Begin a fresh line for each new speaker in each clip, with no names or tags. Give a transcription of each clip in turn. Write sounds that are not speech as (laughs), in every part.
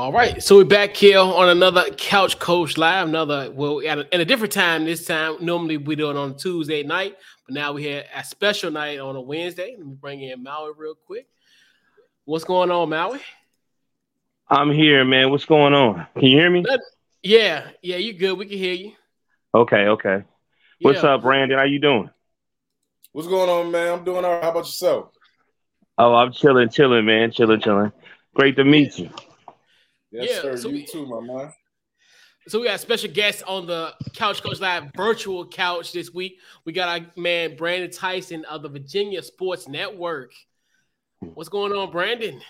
All right, so we're back here on another Couch Coach Live. Another well, at a, at a different time this time. Normally we do it on Tuesday night, but now we had a special night on a Wednesday. Let me bring in Maui real quick. What's going on, Maui?
I'm here, man. What's going on? Can you hear me?
Yeah, yeah, you good. We can hear you.
Okay, okay. What's
Yeah.
up, Brandon? How you doing?
What's going on, man? I'm doing all right. How about yourself?
Oh, I'm chilling, chilling, man. Chilling, chilling. Great to meet you.
Yes,
Yeah,
sir.
so
you
we-
too, my man.
So we got a special guest on the Couch Coach Live virtual couch this week. We got our man Brandon Tyson of the Virginia Sports Network. What's going on, Brandon?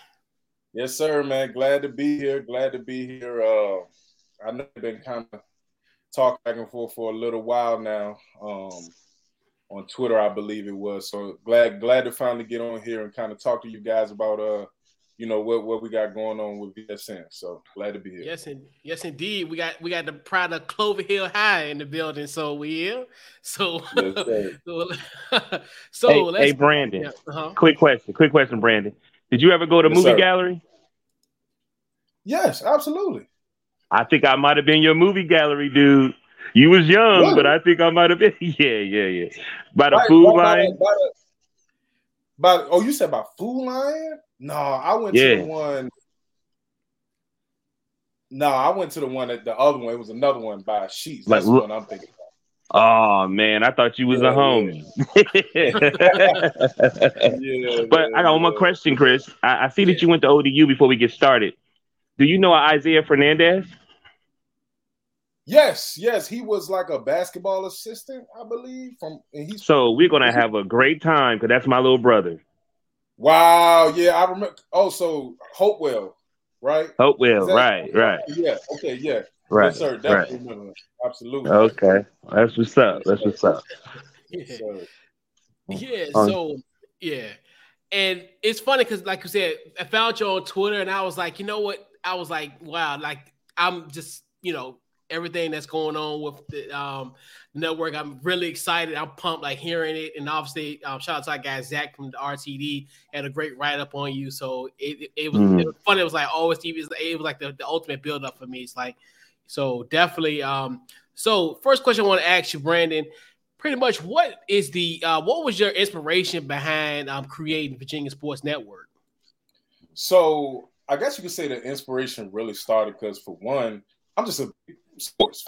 Yes, sir, man. Glad to be here. Glad to be here. Uh, I know we've been kind of talking back and forth for a little while now. Um, on Twitter, I believe it was. So glad, glad to finally get on here and kind of talk to you guys about uh, you know, what what we got going on with VSN. So glad to be here.
Yes, and yes, indeed. We got we got the pride of Clover Hill High in the building, so we here. So,
Yes, (laughs)
so, (laughs) so
hey,
let's.
hey, Brandon.
yeah, uh-huh.
Quick question. Quick question, Brandon. Did you ever go to
Yes,
movie
sir.
gallery?
Yes, absolutely.
I think I might have been your movie gallery dude. You was young,
Really?
but I think I might have been. (laughs) Yeah, yeah, yeah. By the
By-
food
by- by
line.
the- by the- oh, you said by Food Lion? No, I went to the one. No, I went to the one that the other one. It was another one by Sheetz.
Like,
That's
look-
one I'm thinking.
Oh man, I thought you was
Yeah,
a homie.
Yeah, (laughs) (laughs)
But I got one more question, Chris. I, I see that you went to ODU before we get started. Do you know Isaiah Fernandez?
Yes, yes, he was like a basketball assistant, I believe. From and he's
So we're gonna have a great time because that's my little brother.
wow, yeah, I remember. Oh, so Hopewell, right?
Hopewell,
Is that-
right, right,
Yeah, okay, yeah,
right,
yes, sir,
right.
definitely remember. Absolutely.
Okay, that's what's up. That's what's up.
Yeah. Yeah,
Um,
so yeah. And it's funny because like you said, I found you on Twitter and I was like, you know what? I was like, wow, like I'm just, you know, everything that's going on with the um network. I'm really excited. I'm pumped like hearing it. And obviously, um, shout out to our guy Zach from the RTD had a great write-up on you. So it, it, it was
Mhm.
it was funny. It was like always TV is it was like the, the ultimate build-up for me. It's like so definitely um so first question I want to ask you, Brandon pretty much what is the uh, what was your inspiration behind um, creating Virginia Sports Network?
So I guess you could say the inspiration really started because for one, I'm just a big sports.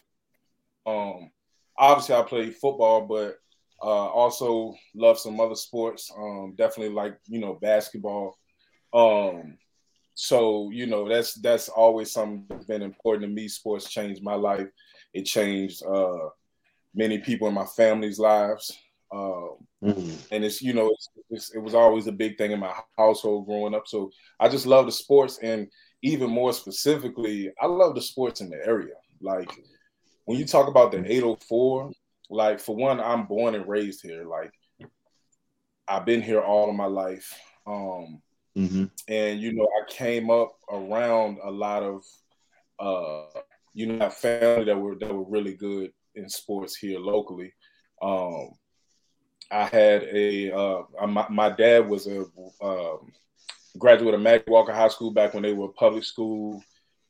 Um, obviously I play football, but uh, also love some other sports. Um, definitely like you know basketball. Um, so you know that's that's always something that's been important to me. Sports changed my life. It changed uh, many people in my family's lives. Um,
Mhm.
and it's you know it's, it's, it was always a big thing in my household growing up so i just love the sports and even more specifically i love the sports in the area like when you talk about the 804 like for one i'm born and raised here. Like i've been here all of my life. Um
Mhm.
and you know i came up around a lot of uh you know family that were that were really good in sports here locally. Um i had a uh my, my dad was a um graduate of Maggie Walker High School back when they were public school.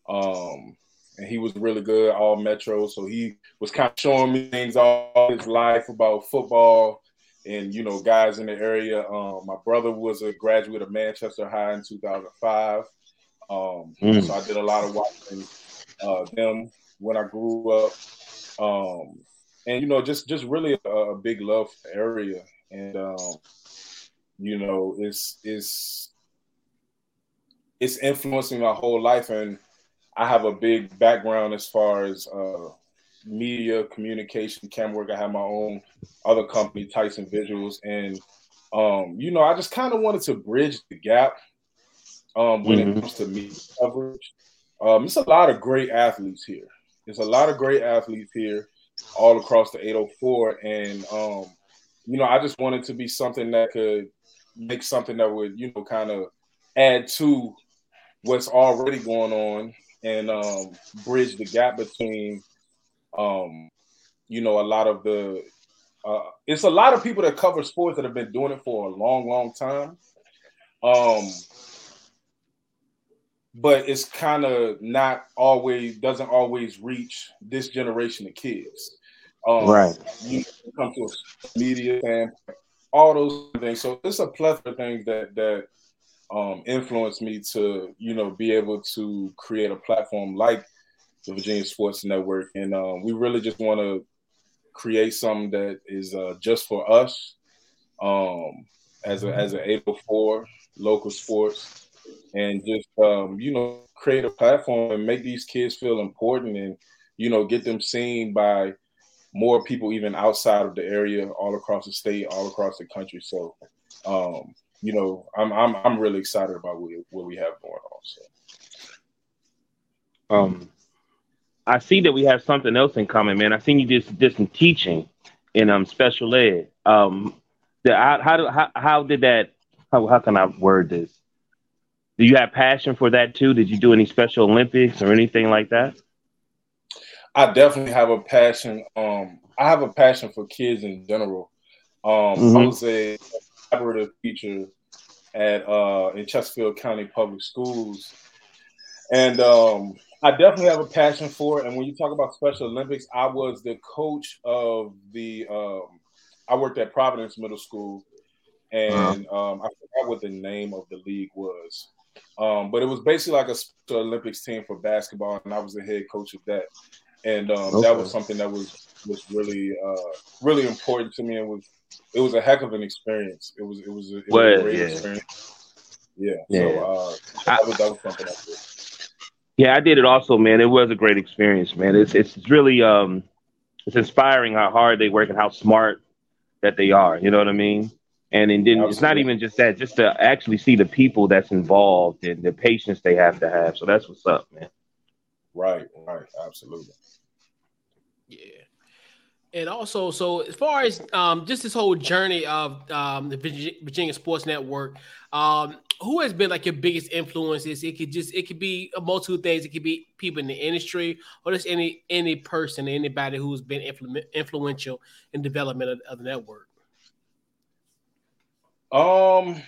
Um and he was really good all metro. So he was kind of showing me things all his life about football and you know guys in the area. Um, my brother was a graduate of Manchester High in 2005, um,
Mm.
so I did a lot of watching uh, them when I grew up, um, and you know just just really a, a big love for the area, and um, you know it's it's it's influencing my whole life, and I have a big background as far as uh, media communication, camera work. I have my own other company, Tyson Visuals, and um, you know, I just kind of wanted to bridge the gap um, when
Mhm.
it comes to media coverage. Um, it's a lot of great athletes here. There's a lot of great athletes here, all across the 804, and um, you know, I just wanted to be something that could make something that would, you know, kind of add to what's already going on and um, bridge the gap between um, you know, a lot of the uh, it's a lot of people that cover sports that have been doing it for a long, long time. Um, but it's kind of not always doesn't always reach this generation of kids.
Um, right.
You come to a media and all those things. So it's a plethora of things that that um, influenced me to you know be able to create a platform like the Virginia Sports Network, and um, we really just want to create something that is uh, just for us um, as a as an 804 local sports, and just um, you know create a platform and make these kids feel important, and you know get them seen by more people even outside of the area, all across the state, all across the country. So, um, you know, I'm I'm I'm really excited about what we, what we have going on. So.
Um, I see that we have something else in common, man. I seen you did, did some teaching in um special ed. Um, the, how how, do, how how did that? How how can I word this? Do you have passion for that too? Did you do any Special Olympics or anything like that?
I definitely have a passion. Um, I have a passion for kids in general. Um, mm-hmm. I was a collaborative teacher at uh, in Chesterfield County Public Schools, and um, I definitely have a passion for it. And when you talk about Special Olympics, I was the coach of the. Um, I worked at Providence Middle School, and uh-huh. um, I forgot what the name of the league was. Um, but it was basically like a Special Olympics team for basketball, and I was the head coach of that. And um, okay. that was something that was was really uh, really important to me, and was it was a heck of an experience. It was it was a, it was a great yeah. experience. Yeah. yeah. So uh, that, was, that was something I did.
Yeah, I did it also, man. It was a great experience, man. It's it's really um it's inspiring how hard they work and how smart that they are. You know what I mean? And then Absolutely. it's not even just that, just to actually see the people that's involved and the patience they have to have. So that's what's up, man.
Right, right, absolutely.
Yeah and also, so as far as um, just this whole journey of um, the Virginia Sports Network, um, who has been like your biggest influences? It could just it could be a multitude of things. It could be people in the industry, or just any any person, anybody who's been influ- influential in development of, of the network.
Um,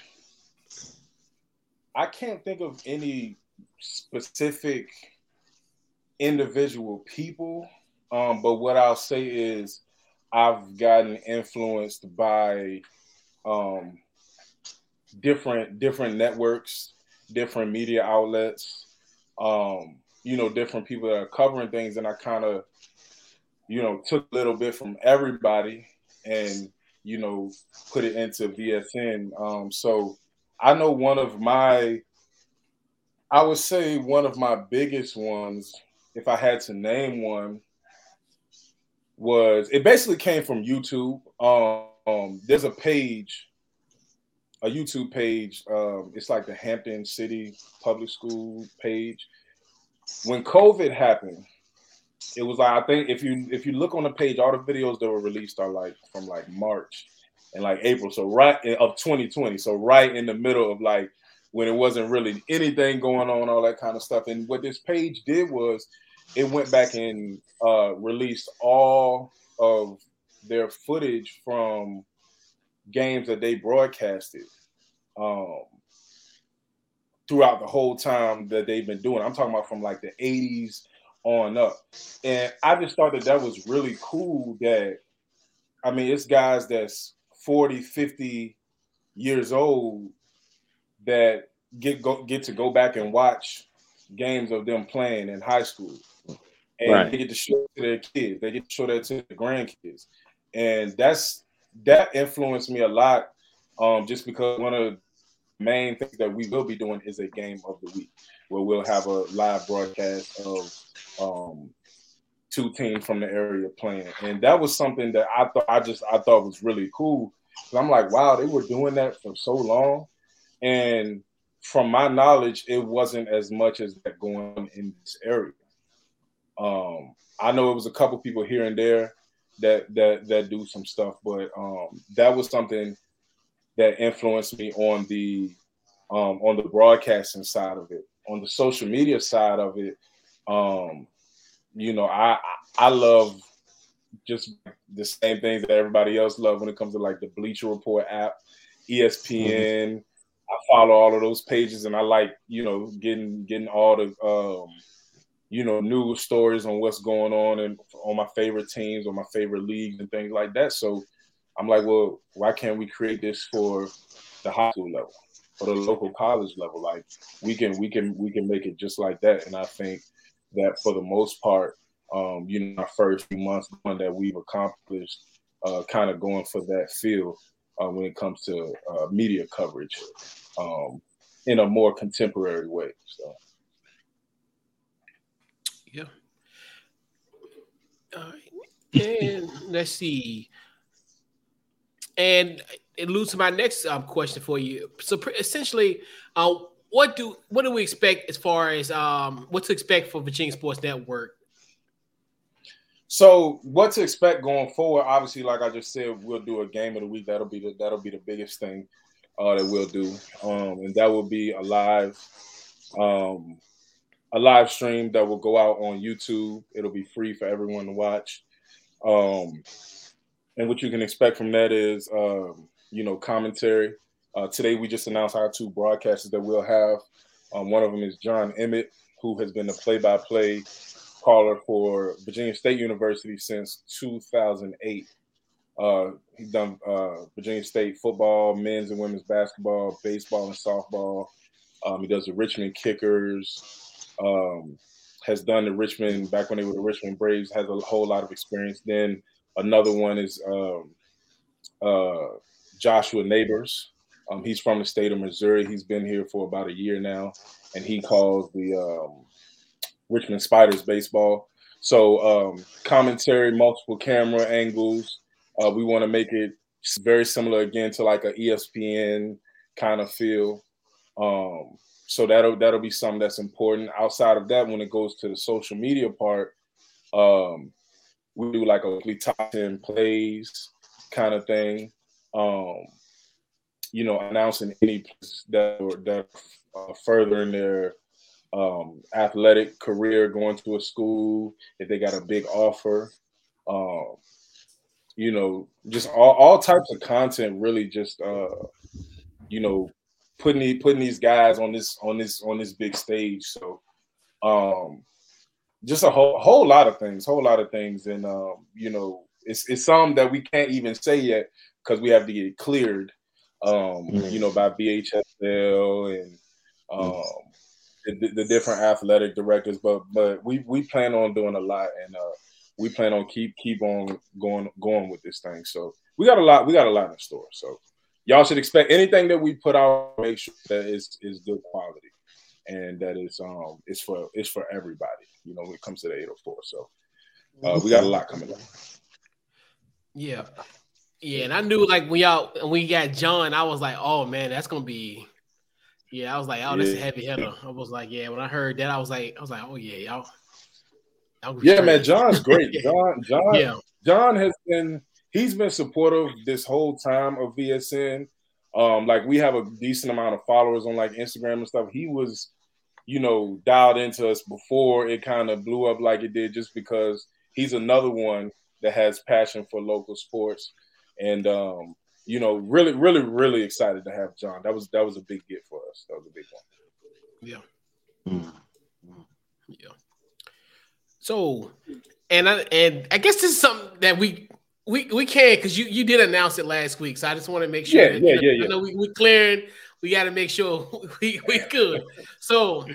I can't think of any specific individual people um, but what I'll say is I've gotten influenced by um, different different networks, different media outlets, um, you know, different people that are covering things, and I kind of, you know, took a little bit from everybody and you know put it into VSN. Um, so I know one of my, I would say one of my biggest ones, if I had to name one, was it basically came from YouTube. Um, um, there's a page, a YouTube page. Um, it's like the Hampton City Public School page. When COVID happened, it was like I think if you if you look on the page, all the videos that were released are like from like March and like April, so right of 2020, so right in the middle of like when it wasn't really anything going on, all that kind of stuff. And what this page did was it went back and uh, released all of their footage from games that they broadcasted um, throughout the whole time that they've been doing. I'm talking about from like the 80s on up. And I just thought that that was really cool that, I mean, it's guys that's 40, 50 years old that get go, get to go back and watch games of them playing in high school and right. they get to show to their kids. They get to show that to their grandkids, and that's that influenced me a lot. Um, just because one of the main things that we will be doing is a game of the week, where we'll have a live broadcast of um, two teams from the area playing, and that was something that I thought I just I thought was really cool. I'm like, wow, they were doing that for so long, and from my knowledge, it wasn't as much as that going in this area. Um, I know it was a couple people here and there that that that do some stuff, but um, that was something that influenced me on the um, on the broadcasting side of it. On the social media side of it, um, you know, I I love just the same things that everybody else love when it comes to like the Bleacher Report app, ESPN, I follow all of those pages, and I like you know getting getting all the um, you know news stories on what's going on and on my favorite teams or my favorite leagues and things like that. So I'm like, well, why can't we create this for the high school level, for the local college level? Like we can we can we can make it just like that. And I think that for the most part, um, you know, our first few months one that we've accomplished, uh, kind of going for that field uh, when it comes to uh, media coverage um, in a more contemporary way. So.
Yeah. All right. And (laughs) let's see. And it leads to my next um, question for you. So essentially, uh, what do what do we expect as far as um, what to expect for Virginia Sports Network
so what to expect going forward? Obviously, like I just said, we'll do a game of the week. That'll be the that'll be the biggest thing uh, that we'll do, um, and that will be a live, um, a live stream that will go out on YouTube. It'll be free for everyone to watch. Um, and what you can expect from that is, um, you know, commentary. Uh, today we just announced our two broadcasters that we'll have. Um, one of them is John Emmett, who has been the play-by-play caller for Virginia State University since 2008. Uh, he's done uh, Virginia State football, men's and women's basketball, baseball, and softball. Um, he does the Richmond Kickers. Um, has done the Richmond back when they were the Richmond Braves. Has a whole lot of experience. Then another one is um, uh, Joshua Neighbors. Um, he's from the state of Missouri. He's been here for about a year now, and he calls the um, Richmond Spiders baseball. So um, commentary, multiple camera angles. Uh, we want to make it very similar again to like a ESPN kind of feel. Um, so that'll that'll be something that's important. Outside of that, when it goes to the social media part, um, we do like a weekly top ten plays kind of thing. Um, you know, announcing any that that uh, further in their um, athletic career, going to a school, if they got a big offer, um, you know, just all, all types of content. Really, just uh, you know, putting the, putting these guys on this on this on this big stage. So, um, just a whole whole lot of things, whole lot of things, and um, you know, it's it's some that we can't even say yet because we have to get cleared, um, mm-hmm. you know, by VHSL and um, the, the, different athletic directors, but but we we plan on doing a lot, and uh, we plan on keep keep on going going with this thing. So we got a lot we got a lot in store. So y'all should expect anything that we put out. Make sure that is is good quality, and that is um it's for it's for everybody. You know when it comes to the 804. So uh, we got a lot coming up.
Yeah. Yeah, and I knew like when y'all when we got John, I was like, oh man, that's gonna be yeah, I was like, oh, this is a heavy hitter. I was like, yeah. When I heard that, I was like, I was like, oh yeah, y'all.
y'all yeah, man, John's great. (laughs) John, John, yeah. John has been he's been supportive this whole time of VSN. Um, like we have a decent amount of followers on like Instagram and stuff. He was, you know, dialed into us before it kind of blew up like it did, just because he's another one that has passion for local sports. And um, you know, really, really, really excited to have John. That was that was a big get for us. That was a big one.
Yeah. Mm-hmm. Yeah. So, and I and I guess this is something that we we we can because you you did announce it last week. So I just want to make sure.
Yeah, that, yeah, yeah, yeah.
I know we we clearing. We got to make sure (laughs) we we good. So.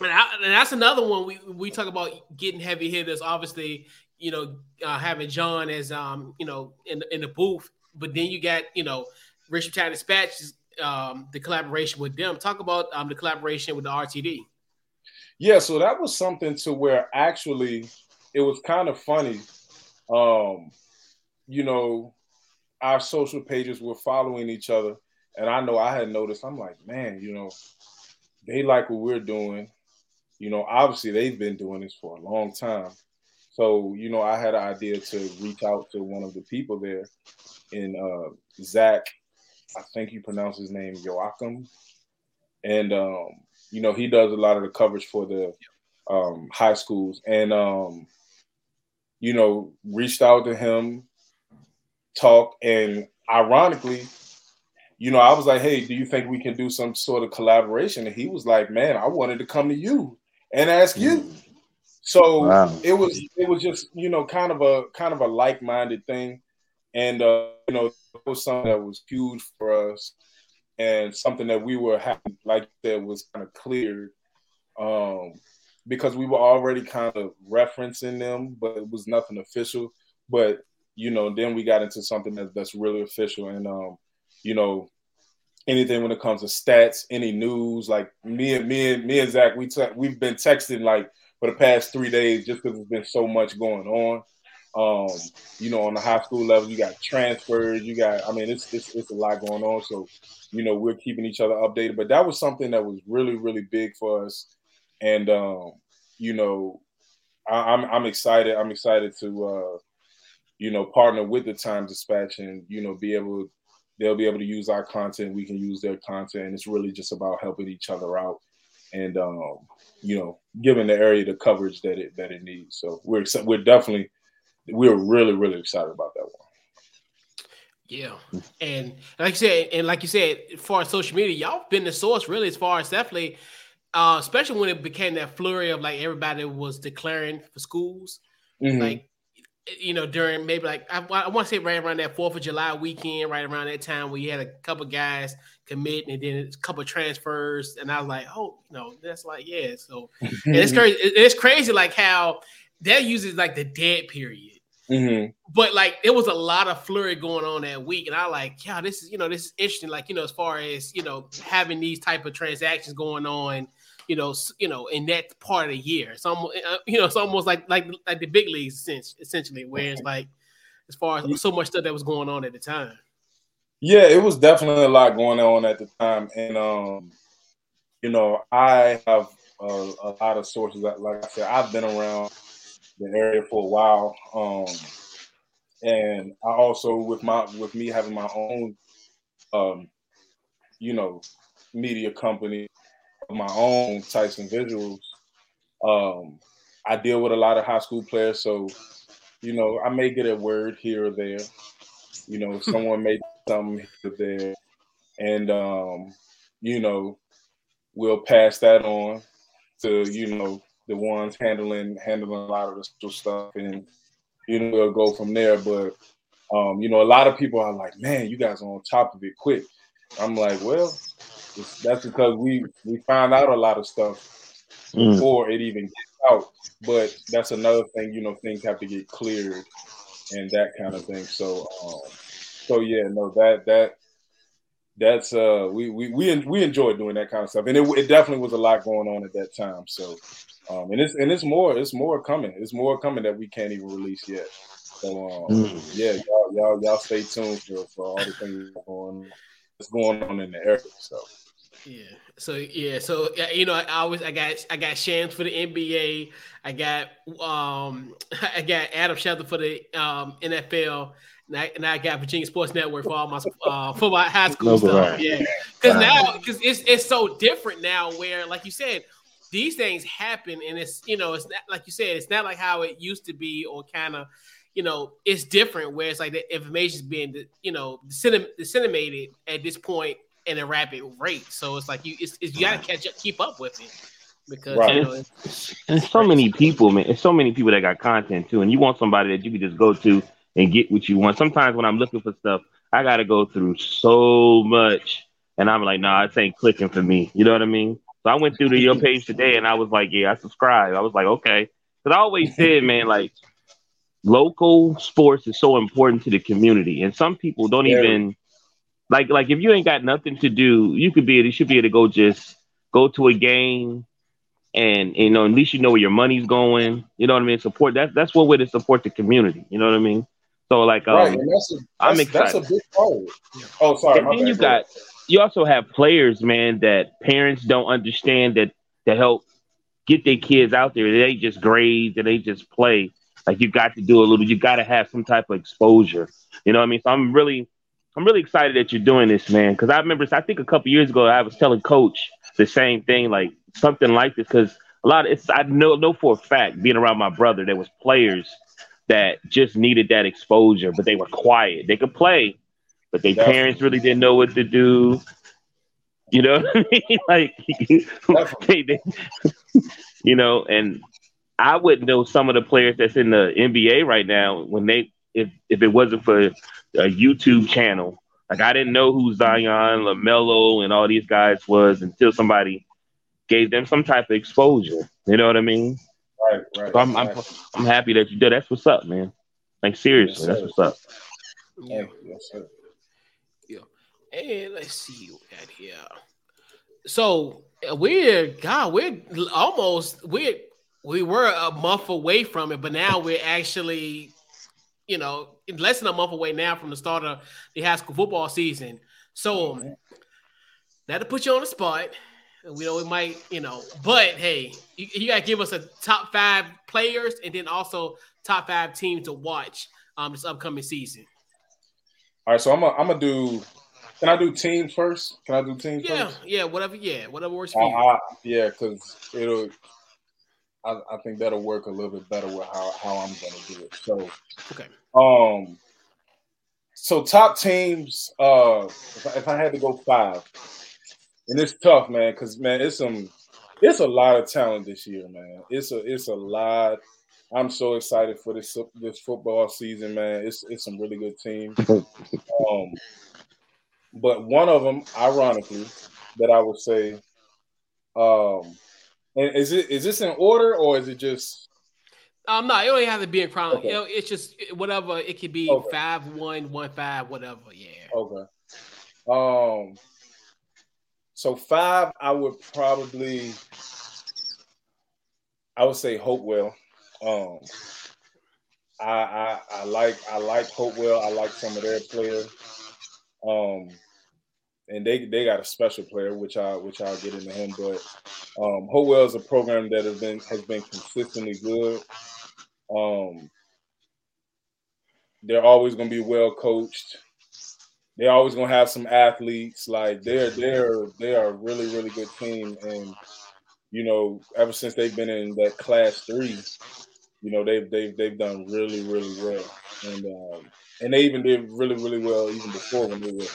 And, I, and that's another one we, we talk about getting heavy hitters. Obviously, you know, uh, having John as um, you know, in in the booth but then you got you know Richmond Times Dispatch, um, the collaboration with them. Talk about um, the collaboration with the RTD.
Yeah, so that was something to where actually it was kind of funny. Um, you know, our social pages were following each other, and I know I had noticed. I'm like, man, you know, they like what we're doing. You know, obviously they've been doing this for a long time. So, you know, I had an idea to reach out to one of the people there in uh, Zach. I think you pronounce his name Joachim, and um, you know he does a lot of the coverage for the um, high schools, and um, you know reached out to him, talk, and ironically, you know, I was like, hey, do you think we can do some sort of collaboration? And he was like, man, I wanted to come to you and ask you. Mm. So wow. it was it was just you know kind of a kind of a like minded thing, and uh, you know it was something that was huge for us, and something that we were like that was kind of cleared, um, because we were already kind of referencing them, but it was nothing official. But you know, then we got into something that, that's really official, and um, you know, anything when it comes to stats, any news, like me and me and me and Zach, we we've been texting like for the past three days just because there's been so much going on. Um, you know, on the high school level, you got transfers, you got, I mean, it's, it's, it's a lot going on. So, you know, we're keeping each other updated. But that was something that was really, really big for us. And, um, you know, I, am I'm, I'm excited. I'm excited to, uh, you know, partner with the Times Dispatch and, you know, be able, they'll be able to use our content. We can use their content. And it's really just about helping each other out. And, um, you know, giving the area the coverage that it that it needs. So we're we're definitely we're really really excited about that one.
Yeah, and like you said, and like you said, as far as social media, y'all been the source really as far as definitely, uh, especially when it became that flurry of like everybody was declaring for schools, mm-hmm. like you know, during maybe like I, I want to say right around that Fourth of July weekend, right around that time where you had a couple guys commit and then a couple transfers, and I was like, oh, you know, that's like yeah. So and it's (laughs) crazy. It's crazy like how that uses like the dead period. Mm-hmm. But like it was a lot of flurry going on that week, and I like, yeah, this is you know this is interesting. Like you know, as far as you know, having these type of transactions going on you know, you know, in that part of the year. It's almost, uh, you know, it's almost like like like the big leagues essentially, where it's like as far as so much stuff that was going on at the time.
Yeah, it was definitely a lot going on at the time, and um, you know, I have a, a lot of sources. That, like I said, I've been around the area for a while, um, and I also with my with me having my own, um, you know, media company my own Tyson Visuals. Um, I deal with a lot of high school players, so you know I may get a word here or there. You know, (laughs) someone may something here or there, and um, you know we'll pass that on to you know the ones handling handling a lot of the stuff, and you know we'll go from there. But um, you know, a lot of people are like, "Man, you guys are on top of it quick." I'm like, "Well, that's because we we found out a lot of stuff mm. before it even gets out. But that's another thing, you know, things have to get cleared and that kind of thing. So, um, so yeah, no, that that that's uh we we we we enjoyed doing that kind of stuff, and it, it definitely was a lot going on at that time. So, um, and it's and it's more it's more coming. It's more coming that we can't even release yet. So, um, mm. yeah, y'all y'all y'all stay tuned for, for all the things going that's going on in the area. So.
Yeah. So yeah. So you know, I always I got I got Shams for the NBA. I got um (laughs) I got Adam Schefter for the um NFL. And I, and I got Virginia Sports Network for all my uh, for my high school no, stuff. Right. Yeah. Because right. now because it's it's so different now. Where like you said, these things happen, and it's you know it's not like you said it's not like how it used to be or kind of you know, it's different where it's like the information is being, you know, disseminated at this point in a rapid rate. So it's like you, it's, it's you got to catch up, keep up with it. Because right. you know,
it's, and so many people, man. It's so many people that got content too, and you want somebody that you can just go to and get what you want. Sometimes when I'm looking for stuff, I got to go through so much, and I'm like, nah, it ain't clicking for me. You know what I mean? So I went through to your page today, and I was like, yeah, I subscribe. I was like, okay, because I always said, man, like local sports is so important to the community, and some people don't yeah. even like like if you ain't got nothing to do, you could be you should be able to go just go to a game and you know at least you know where your money's going. You know what I mean? Support that that's one way to support the community. You know what I mean? So like um, right, and that's a, that's, I'm excited. That's a big part. Oh, sorry. And then you got you also have players, man, that parents don't understand that to help get their kids out there. They just grades and they just play. Like you got to do a little. You got to have some type of exposure. You know what I mean? So I'm really I'm really excited that you're doing this, man. Because I remember, I think a couple years ago, I was telling Coach the same thing, like something like this. Because a lot of it's I know know for a fact, being around my brother, there was players that just needed that exposure, but they were quiet. They could play, but their parents really didn't know what to do. You know (laughs) what I mean? like, they, they, you know, and I wouldn't know some of the players that's in the NBA right now when they if if it wasn't for a YouTube channel. Like I didn't know who Zion, LaMelo, and all these guys was until somebody gave them some type of exposure. You know what I mean?
Right, right.
So I'm, I'm, I'm happy that you did. That's what's up, man. Like seriously, yes, that's what's up.
Yeah. Yes, sir. Let's see we got here. So we're God, we're almost we're we were a month away from it, but now we're actually, you know, less than a month away now from the start of the high school football season. So that to put you on the spot. We know it might, you know, but hey, you, you, gotta give us a top five players and then also top five teams to watch um this upcoming season.
All right, so I'm gonna I'm gonna do. Can I do teams first? Can I do teams
yeah,
first?
Yeah, whatever. Yeah, whatever works for uh, you.
Yeah, because it'll. I, I think that'll work a little bit better with how, how I'm gonna do it. So
okay.
Um. So top teams. Uh, if I, if I had to go five, and it's tough, man, because man, it's some, it's a lot of talent this year, man. It's a, it's a lot. I'm so excited for this this football season, man. It's it's some really good teams. (laughs) um, but one of them, ironically, that I would say, um, and is it is this in order or is it just?
Um, no, it don't have to be in chronology. Okay. It's just whatever. It could be okay. five one one five whatever. Yeah.
Okay. Um. So five, I would probably, I would say Hopewell. Um, I, I I like I like Hopewell. I like some of their players. Um, and they they got a special player, which I which I'll get into him. But um, Hopewell is a program that has been has been consistently good. Um, they're always going to be well coached. They're always going to have some athletes. Like they're they're they are a really really good team, and you know ever since they've been in that class three, you know they've they've they've done really really well, and um, and they even did really really well even before when they were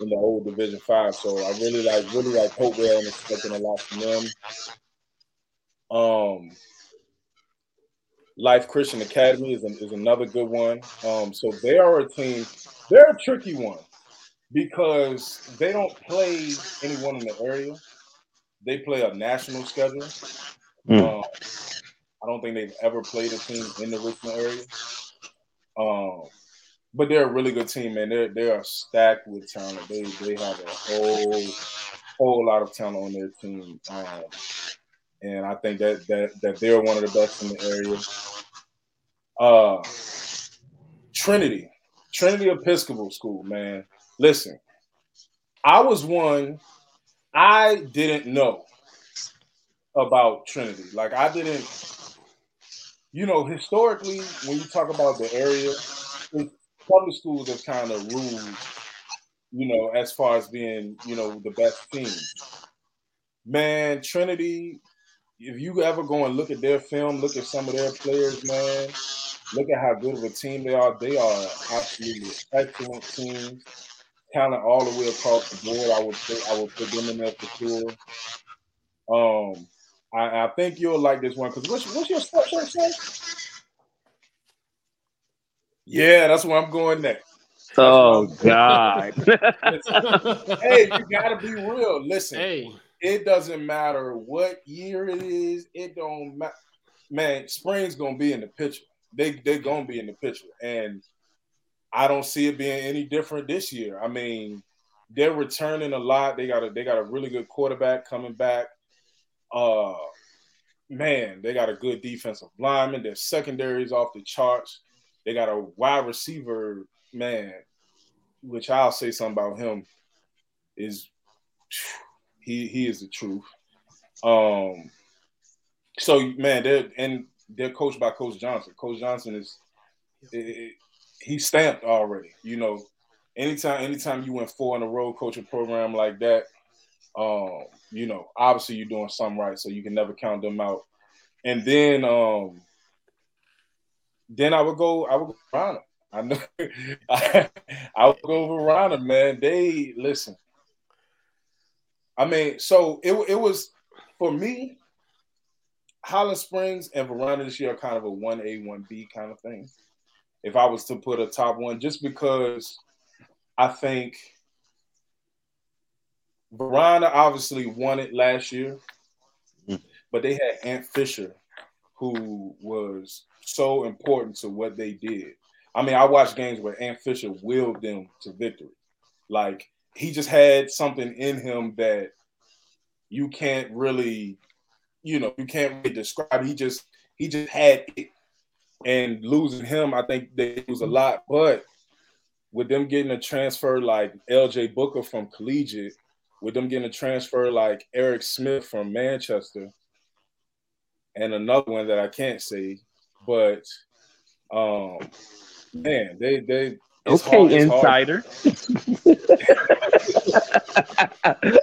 in the old Division Five. So I really like really like Hopewell and expecting a lot from them. Um, Life Christian Academy is, is another good one. Um, so they are a team. They're a tricky one because they don't play anyone in the area. They play a national schedule. Mm. Um, I don't think they've ever played a team in the Richmond area. Um, but they're a really good team, man. They're they are stacked with talent. They they have a whole whole lot of talent on their team, um, and I think that that that they're one of the best in the area. Uh, Trinity, Trinity Episcopal School, man. Listen, I was one. I didn't know about Trinity. Like I didn't, you know, historically when you talk about the area, public schools have kind of ruled, you know, as far as being, you know, the best team. Man, Trinity, if you ever go and look at their film, look at some of their players, man, look at how good of a team they are. They are absolutely excellent teams. Talent all the way across the board. I would say I would put them in there for sure. Um, I, I think you'll like this one because what's, what's your sweatshirt say? Yeah, that's where I'm going next.
Oh God! (laughs)
hey, you gotta be real. Listen,
hey.
it doesn't matter what year it is. It don't matter. Man, spring's gonna be in the picture. They they're gonna be in the picture, and I don't see it being any different this year. I mean, they're returning a lot. They got a they got a really good quarterback coming back. Uh, man, they got a good defensive lineman. Their secondaries off the charts. They got a wide receiver, man, which I'll say something about him is he he is the truth. Um so man, they're and they're coached by Coach Johnson. Coach Johnson is he's stamped already. You know, anytime anytime you went four in a row coaching program like that, um, you know, obviously you're doing something right, so you can never count them out. And then um then I would go. I would go Toronto. I know. (laughs) I, I'll go Varina, man. They listen. I mean, so it it was for me. Highland Springs and Varina this year are kind of a one A one B kind of thing. If I was to put a top one, just because I think Varina obviously won it last year, mm. but they had Ant Fisher, who was so important to what they did. I mean, I watched games where Ant Fisher willed them to victory. Like he just had something in him that you can't really, you know, you can't really describe. He just he just had it. And losing him, I think they lose a lot. But with them getting a transfer like LJ Booker from collegiate, with them getting a transfer like Eric Smith from Manchester, and another one that I can't see. but um, man, they they
okay, hard, insider. (laughs)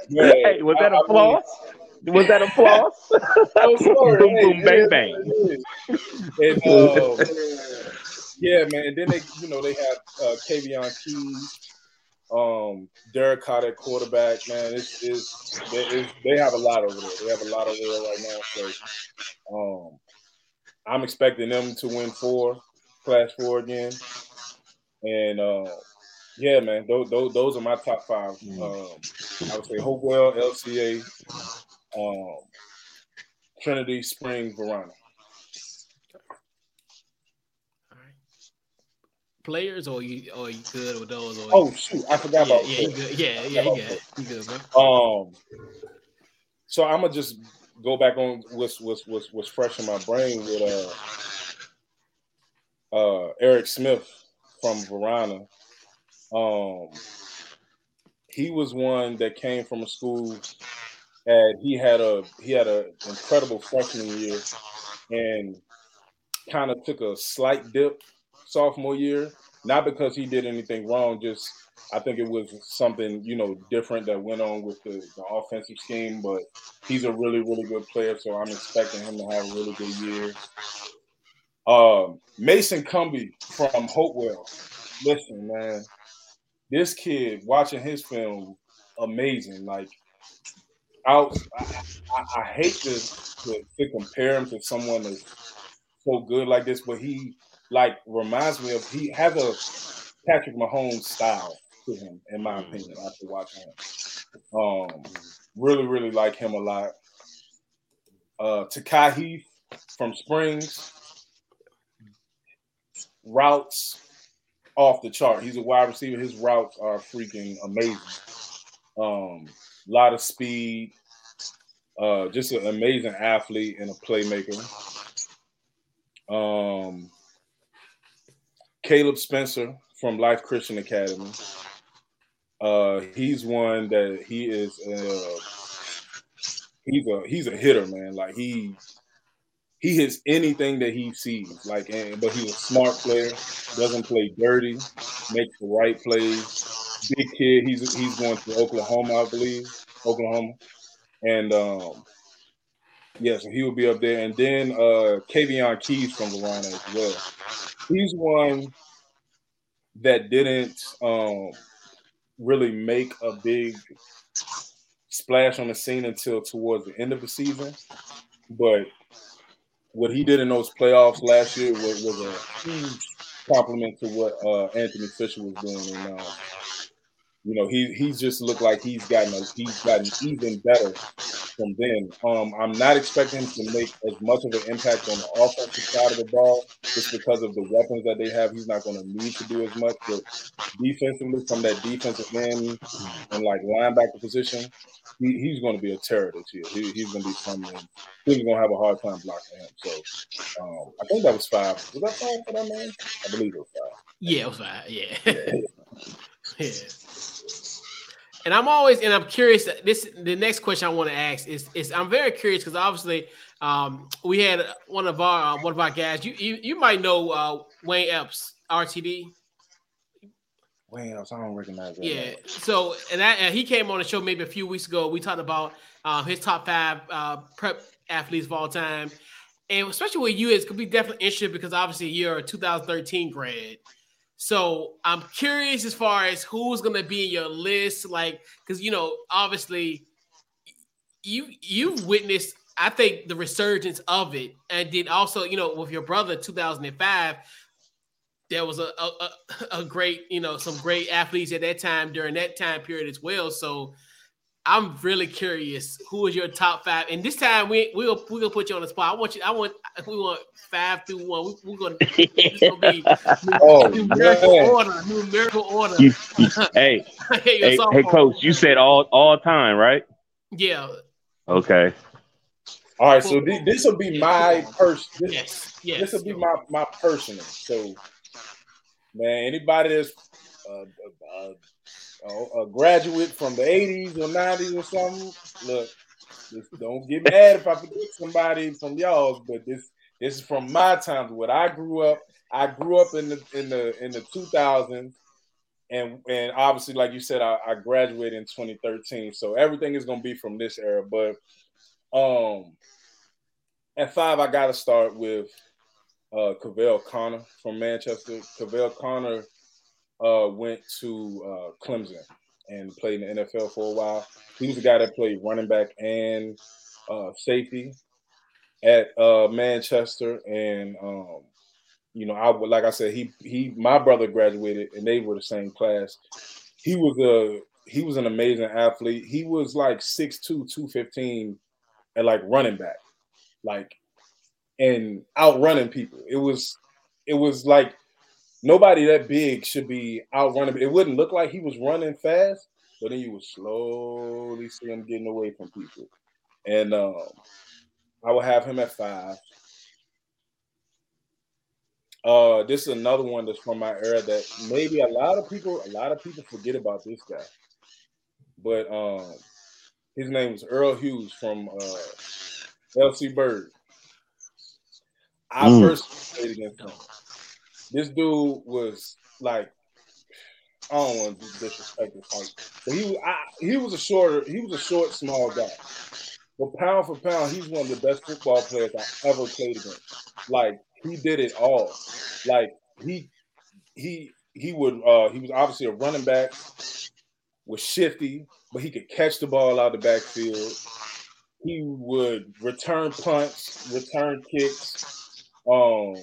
man, hey, was that applause? mean, was that applause? (laughs) oh, boom,
boom, hey, bang, bang. And, (laughs) uh, yeah, man. And then they, you know, they have uh, Kavion Keys, um, Derek Carter at quarterback. Man, it's, it's, it's, they have a lot over there. They have a lot over there right now. So, um, I'm expecting them to win four, class four again. And uh, yeah, man, those, those, those are my top five. Mm. Um, I would say Hopewell, LCA, um, Trinity, Spring, Varina.
Players or you or you good with those? Or
oh shoot, I forgot
yeah,
about
yeah, you good. yeah, yeah, you good, you good, bro.
Um, so I'm gonna just go back on what's what's what's, what's fresh in my brain with uh uh Eric Smith from Varina. Um, he was one that came from a school and he had a he had an incredible freshman year and kind of took a slight dip sophomore year. Not because he did anything wrong, just I think it was something you know different that went on with the, the offensive scheme. But he's a really really good player, so I'm expecting him to have a really good year. Um, Mason Cumby from Hopewell. Listen, man, this kid watching his film, amazing. Like, out. I, I, I hate to, to, to compare him to someone that's so good like this, but he like reminds me of he has a Patrick Mahomes style to him, in my opinion, after watching him. Um, really, really like him a lot. Uh, Takai Heath from Springs routes off the chart. He's a wide receiver. His routes are freaking amazing. Um, a lot of speed. Uh, just an amazing athlete and a playmaker. Um, Caleb Spencer from Life Christian Academy. Uh, he's one that he is. Uh, he's a he's a hitter, man. Like he he hits anything that he sees. Like, and, but he's a smart player. Doesn't play dirty. Makes the right plays. Big kid. He's he's going to Oklahoma, I believe. Oklahoma, and um, yeah, so he will be up there. And then uh, Kavion Keys from Varina as well. He's one that didn't um, really make a big splash on the scene until towards the end of the season, but what he did in those playoffs last year was, was a huge compliment to what uh, Anthony Fisher was doing. And uh, you know, he he just looked like he's gotten a, he's gotten even better from then. Um, I'm not expecting him to make as much of an impact on the offensive side of the ball just because of the weapons that they have. He's not going to need to do as much, but defensively, from that defensive end and like linebacker position, he, he's going to be a terror this year. He, he's going to be coming. He's going to have a hard time blocking him. So um, I think that was five. Was that five for that man? I believe it was five.
Yeah, it was five. Yeah. yeah. (laughs) yeah. And I'm always and I'm curious. This the next question I want to ask is is I'm very curious because obviously um, we had one of our uh, one of our guys. You you, you might know uh, Wayne Epps, RTD.
Wayne Epps, I don't recognize that.
Yeah. Name. So and, that, and he came on the show maybe a few weeks ago. We talked about uh, his top five uh, prep athletes of all time, and especially with you, it's could be definitely interesting because obviously you're a 2013 grad. So I'm curious as far as who's gonna be in your list, like because you know, obviously, you you've witnessed, I think, the resurgence of it, and then also, you know, with your brother, 2005, there was a, a, (laughs) a great, you know, some great athletes at that time during that time period as well. So I'm really curious who is your top five. And this time we we'll we're gonna put you on the spot. I want you. I want we want five through one. We, are gonna, gonna be (laughs) oh, numerical man. order. Numerical order.
You, you, (laughs) hey, hey, hey, coach. You said all all time, right?
Yeah.
Okay.
All right. So this will be my person. Yes. Yes. This will be my my personal. So man. Anybody that's uh, uh, a graduate from the 80s or 90s or something, look, just don't get mad if I forget somebody from y'all, but this this is from my times. What I grew up, I grew up in the in the in the 2000s, and and obviously, like you said, I, I graduated in 2013, so everything is gonna be from this era. But um, at five, I got to start with uh, Kavell Conner from Manchester. Kavell Conner uh, went to uh, Clemson and played in the NFL for a while. He was a guy that played running back and uh, safety at uh, Manchester, and um, you know, I like I said, he he my brother graduated, and they were the same class. He was a he was an amazing athlete. He was like 6'2", 215 and like running back. Like and outrunning people. It was it was like nobody that big should be outrunning. It wouldn't look like he was running fast, but then you would slowly see him getting away from people. And um, I would have him at five. Uh, this is another one that's from my era that maybe a lot of people, a lot of people forget about this guy. But um, his name was Earl Hughes from uh, LC Bird. I mm. first played against him. This dude was like, I don't want to disrespect this but he was I, he was a shorter, he was a short, small guy. But pound for pound, he's one of the best football players I ever played against. Like he did it all. Like he he he would uh he was obviously a running back, was shifty, but he could catch the ball out of the backfield. He would return punts, return kicks, um,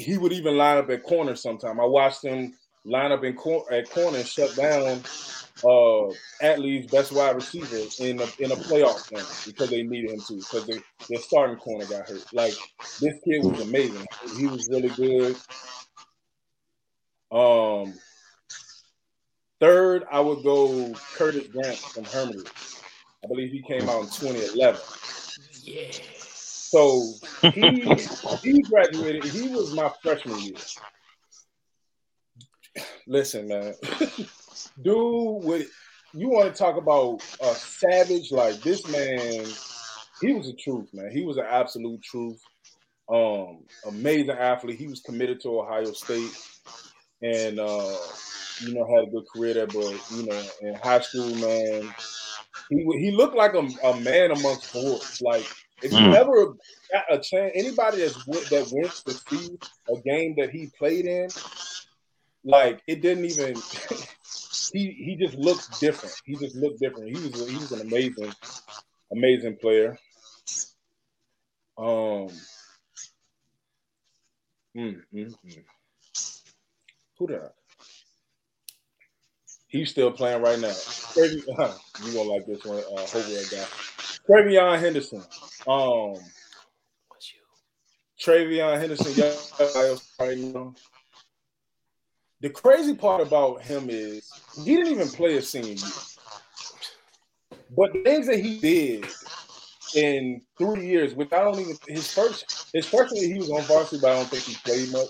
he would even line up at corner sometime. I watched him line up in cor- at corner and shut down uh Atlee's best wide receiver in a in a playoff game because they needed him to because they, their starting corner got hurt. Like this kid was amazing. He was really good. Um third, I would go Curtis Grant from Hermitage. I believe he came out in 2011.
Yeah.
So he (laughs) he graduated. He was my freshman year. Listen, man, (laughs) dude, what you want to talk about a savage like this man? He was a truth, man. He was an absolute truth. Um, amazing athlete. He was committed to Ohio State, and uh, you know had a good career there. But you know, in high school, man, he he looked like a, a man amongst boys. Like if you mm. ever got a chance, anybody that's that went to see a game that he played in, like it didn't even. (laughs) he he just looked different. He just looked different. He was he was an amazing, amazing player. Um. Mm, mm, mm. Who that? He's still playing right now. (laughs) you gonna like this one? Uh, hopefully, I got TreVeyon Henderson. Um, What's you? TreVeyon Henderson. you know. The crazy part about him is he didn't even play a senior year. But things that he did in three years, which I don't even his first his first year he was on varsity, but I don't think he played much.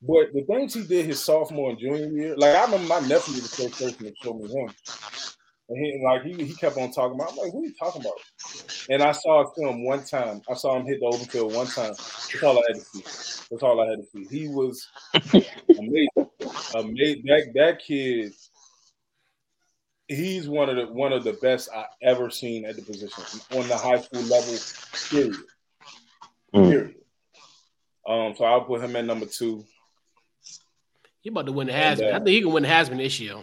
But the things he did his sophomore and junior year, like I remember my nephew was the first person to show me him. And he like he, he kept on talking about. I'm like, who are you talking about? And I saw him one time. I saw him hit the open field one time. That's all I had to see. That's all I had to see. He was (laughs) amazing. amazing. That that kid. He's one of the one of the best I ever seen at the position on the high school level. Period. Mm. Period. Um, so I'll put him at number two.
He about to win the Heisman. uh, I think he can win the Heisman this year.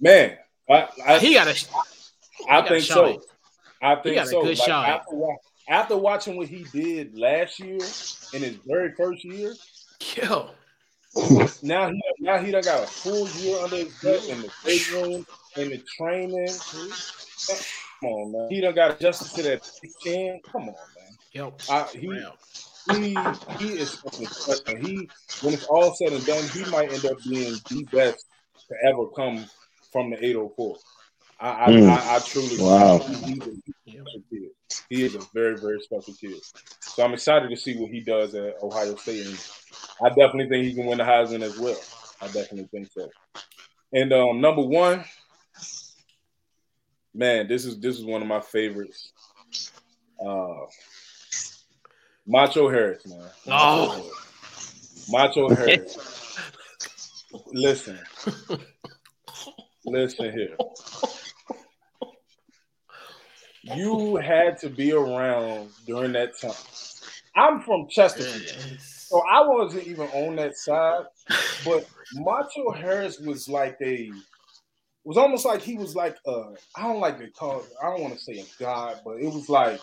Man, I, I,
he got a.
I think so. I think so.
Like.
After, after, watching what he did last year in his very first year,
yo.
now he now he done got a full year under his belt in the big room, in the training. Come on, man. He done got adjusted to that chin. Come on, man. I, he, he he is special. He when it's all said and done, he might end up being the best to ever come from the 804. I mm. I, I, truly
wow.
He's. He is a very very special kid. So I'm excited to see what he does at Ohio State, and I definitely think he can win the Heisman as well. I definitely think so. And um, number one, man, this is this is one of my favorites. Uh, Macho Harris, man.
Oh.
Macho (laughs) Harris. Listen. Listen here. You had to be around during that time. I'm from Chesterfield, so I wasn't even on that side. But Macho Harris was like a it was almost like he was like uh I don't like to call it, I don't want to say a god, but it was like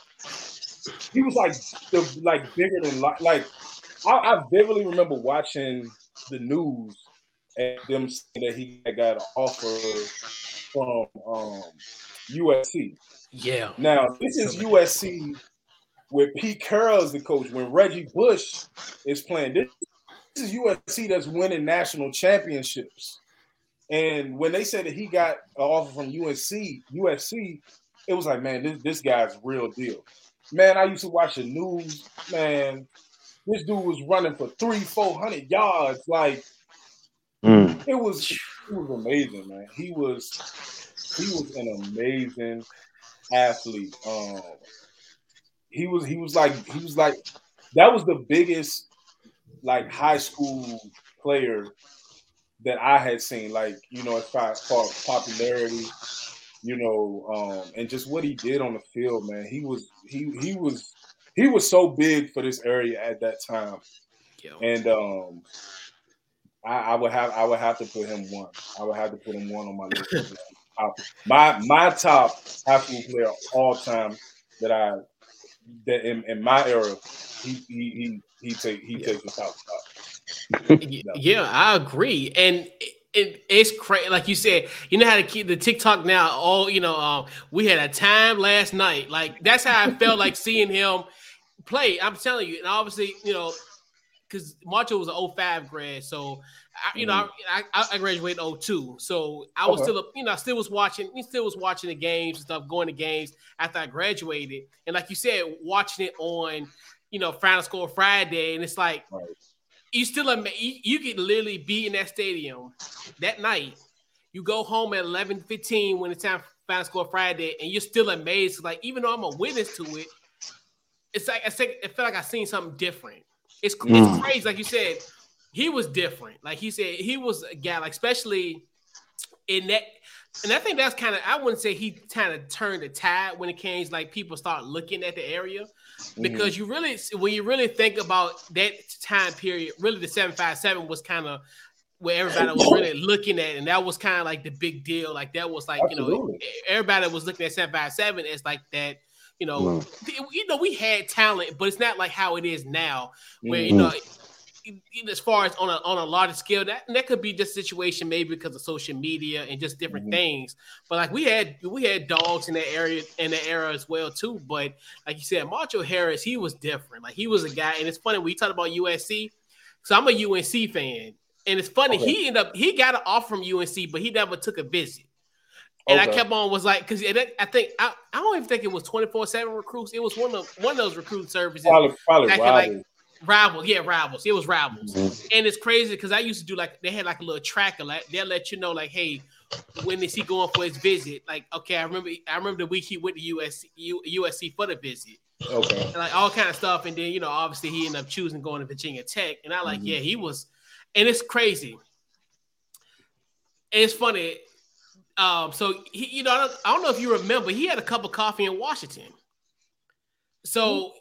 he was like the like bigger than like like I, I vividly remember watching the news and them saying that he got an offer from um, USC.
Yeah.
Now this is USC with Pete Carroll as the coach. When Reggie Bush is playing, this, this is USC that's winning national championships. And when they said that he got an offer from USC, USC, it was like, man, this this guy's real deal. Man, I used to watch the news. Man, this dude was running for three, four hundred yards. Like mm. it was, it was amazing, man. He was, he was an amazing athlete. Um, he was, he was like, he was like, that was the biggest like high school player that I had seen. Like you know, as far as popularity, you know, um, and just what he did on the field, man. He was he he was he was so big for this area at that time. Yo. And um I, I, would have I would have to put him one. I would have to put him one on my list. (laughs) my my top high school player all time that I that in, in my era, he he he, he take he yeah. takes the top
spot. (laughs) yeah, I agree. And it, it's crazy. Like you said, you know how to keep the TikTok now. All you know, um, we had a time last night. Like that's how I felt like seeing him play. I'm telling you, and obviously, you know, because Macho was an 05 grad, so I, you mm. know, I, I, graduated 02, so I was okay. still, you know, I still was watching, he still was watching the games and stuff, going to games after I graduated, and like you said, watching it on, you know, Final Score Friday, and it's like. Right you still you, you could literally be in that stadium that night. You go home at 11 15 when it's time for final score Friday, and you're still amazed. Like, even though I'm a witness to it, it's like I said, it felt like I seen something different. It's mm. it's crazy, like you said, he was different. Like he said, he was a guy, like especially in that. And I think that's kind of I wouldn't say he kind of turned the tide when it came to, like people start looking at the area because mm-hmm. you really when you really think about that time period, really the seven five seven was kind of where everybody was really (coughs) looking at, and that was kind of like the big deal. Like that was like Absolutely. you know everybody was looking at seven five seven as like that. You know, mm. you know we had talent, but it's not like how it is now, where mm-hmm. you know as far as on a on a larger scale, that that could be just situation maybe because of social media and just different mm-hmm. things. But like we had we had dogs in that area in that era as well too. But like you said, Macho Harris, he was different. Like he was a guy, and it's funny when you talk about USC. So I'm a UNC fan, and it's funny okay. he ended up he got an offer from UNC, but he never took a visit. And okay. I kept on was like because I think I, I don't even think it was 24 seven recruits. It was one of one of those recruit services.
Probably, probably
like, Rivals, yeah, rivals. It was rivals, mm-hmm. and it's crazy because I used to do like they had like a little tracker, like they'll let you know, like, hey, when is he going for his visit? Like, okay, I remember, I remember the week he went to USC, USC for the visit,
okay,
and like all kind of stuff, and then you know, obviously he ended up choosing going to Virginia Tech, and I like, mm-hmm. yeah, he was, and it's crazy, and it's funny. Um, so he, you know, I don't, I don't know if you remember, he had a cup of coffee in Washington. So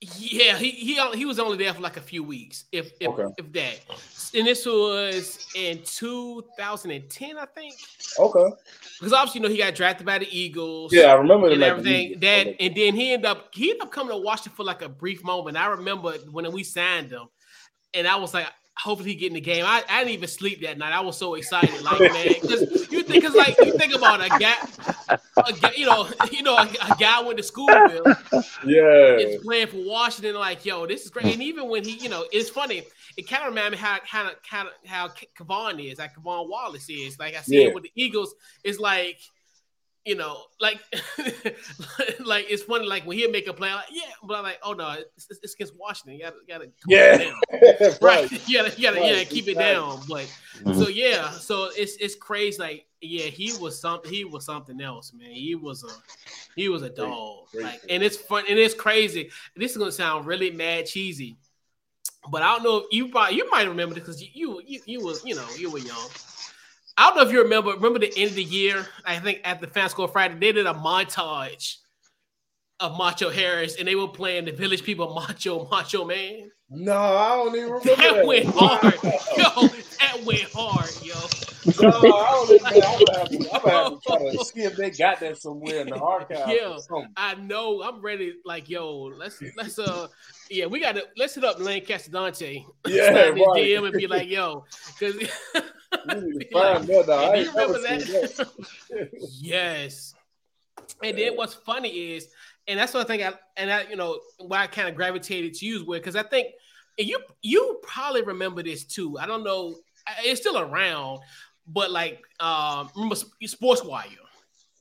Yeah, he he he was only there for like a few weeks, if if,
Okay.
if that. And this was in 2010, I think.
Okay.
Because obviously, you know, he got drafted by the Eagles.
Yeah, I remember
and everything. That and then he ended up he ended up coming to Washington for like a brief moment. I remember when we signed him, and I was like, hopefully he get in the game. I, I didn't even sleep that night. I was so excited, like man, because you think, because like you think about a guy, a guy you know, (laughs) you know, a, a guy went to school with
Yeah.
is playing for Washington. Like, yo, this is great. And even when he, you know, it's funny. It kind of reminds me how kind of kind of how K'Von is, like K'Von Wallace is. Like I see
Yeah.
it with the Eagles. It's like, you know, like, (laughs) like it's funny. Like when he'll make a play, like, yeah, but I'm like, oh no, it's, it's against Washington. You gotta, gotta calm
Yeah.
it down. (laughs)
right.
right. (laughs) You gotta, you gotta, yeah,
Right,
keep it down. But so mm-hmm. yeah, so it's it's crazy. Like, yeah, he was something. He was something else, man. He was a he was a dog.
great
like, and it's fun and it's crazy. This is gonna sound really mad cheesy, but I don't know if you probably you might remember this because you, you you was you know you were young. I don't know if you remember. Remember the end of the year? I think at the Fan Score Friday they did a montage of Macho Harris, and they were playing the Village People Macho Macho Man.
No, I don't even remember
That
that.
went hard, yo. That went hard, yo.
No, I don't even. I'm gonna have to, I'm gonna have to try to see if they got that somewhere in the archive.
Yeah. I know. I'm ready. Like, yo, let's let's uh, yeah, we got to let's hit up Lancaster Dante. (laughs)
Yeah, right.
DM and be like, yo, because
We (laughs) need to
Be like,
find that. Now. I
do you remember that?
that. (laughs)
yes. And then what's funny is, and that's what I think, I, and I, you know, why I kind of gravitated to use with, because I think and you you probably remember this too. I don't know, it's still around, but like, um, remember Sports Wire?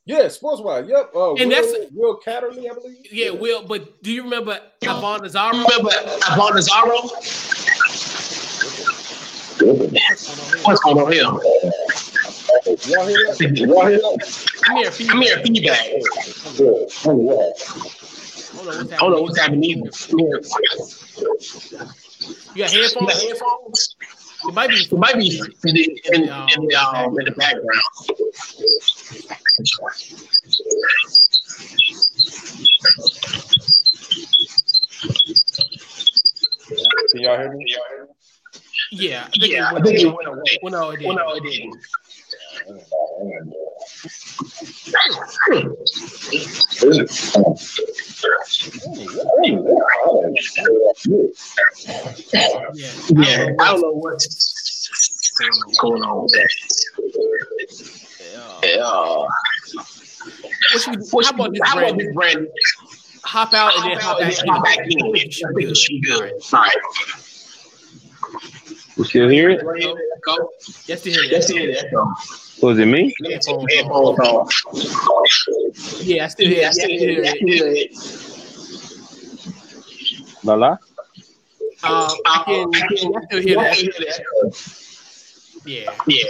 Yeah, Sports Wire. Yep. Uh,
And
Will,
that's-
Will Catterley, I believe.
Yeah, Will. But do you remember Avon Nazaro?
Remember Avon Nazaro? What's going on here?
Y'all hear that?
Y'all hear that?
Come here,
Come here, feedback.
Hold on, what's
I don't know what's happening.
You got
You got headphones?
It might be.
It might be in the, in, in, the, um, in the background.
Can y'all hear me?
Yeah, I think
Yeah,
it
I think it
away.
went away.
Well, no, it
Well,
didn't.
no, it didn't.
Yeah,
Yeah, I don't know what's going on with that.
Yeah.
Yeah.
What should we,
What
how about this,
how about this, Brandon?
Hop out and then hop
and
back
then hop back
in.
in. I think it good. All right.
You still hear it?
Yes, to hear
Let's
that.
hear that. Go.
Was it me?
Headphones on. Yeah, I still hear.
Yeah,
I still hear it.
it.
Lala?
Um, I can. I still hear that.
that.
Yeah.
Yeah.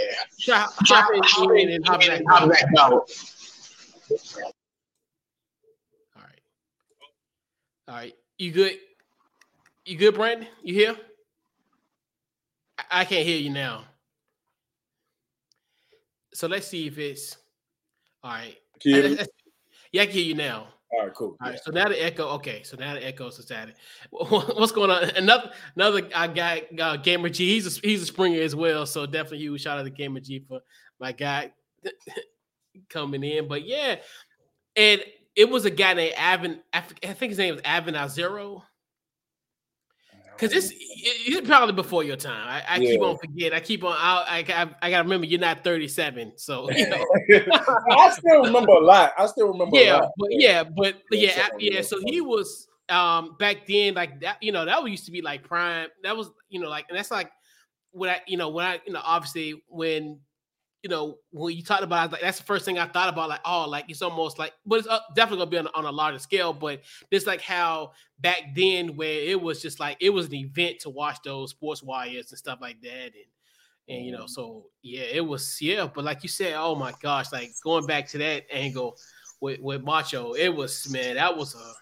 Hop, hop in, in and hop back.
Hop
out.
back out.
All right. All right. You good? You good, Brandon? You here? I, I can't hear you now. So let's see if it's all right.
Can you?
Yeah, I can hear you now.
All right, cool.
All right, so now the echo. Okay, so now the echo subsided. (laughs) What's going on? Another another guy, uh, Gamer G. He's a, he's a Springer as well. So definitely huge shout out to Gamer G for my guy (laughs) coming in. But yeah, and it was a guy named Avin. I think his name was Avin Azero. Because it's it's probably before your time. I, I keep on forget. I keep on. I, I I gotta remember you're not 37. So (laughs) you know.
I still remember a lot. I still remember. a
yeah,
lot.
but yeah, but
Yeah,
yeah, yeah. So he was um back then like that. You know that used to be like prime. That was you know like and that's like when I you know when I you know obviously when you know when you talked about it, like that's the first thing I thought about like oh like it's almost like but it's uh, definitely gonna be on, on a larger scale. But it's like how back then where it was just like it was an event to watch those sports wires and stuff like that and. And you know,
Mhm.
so yeah, it was yeah, but like you said, oh my gosh, like going back to that angle, with, with Macho. It was man, that was a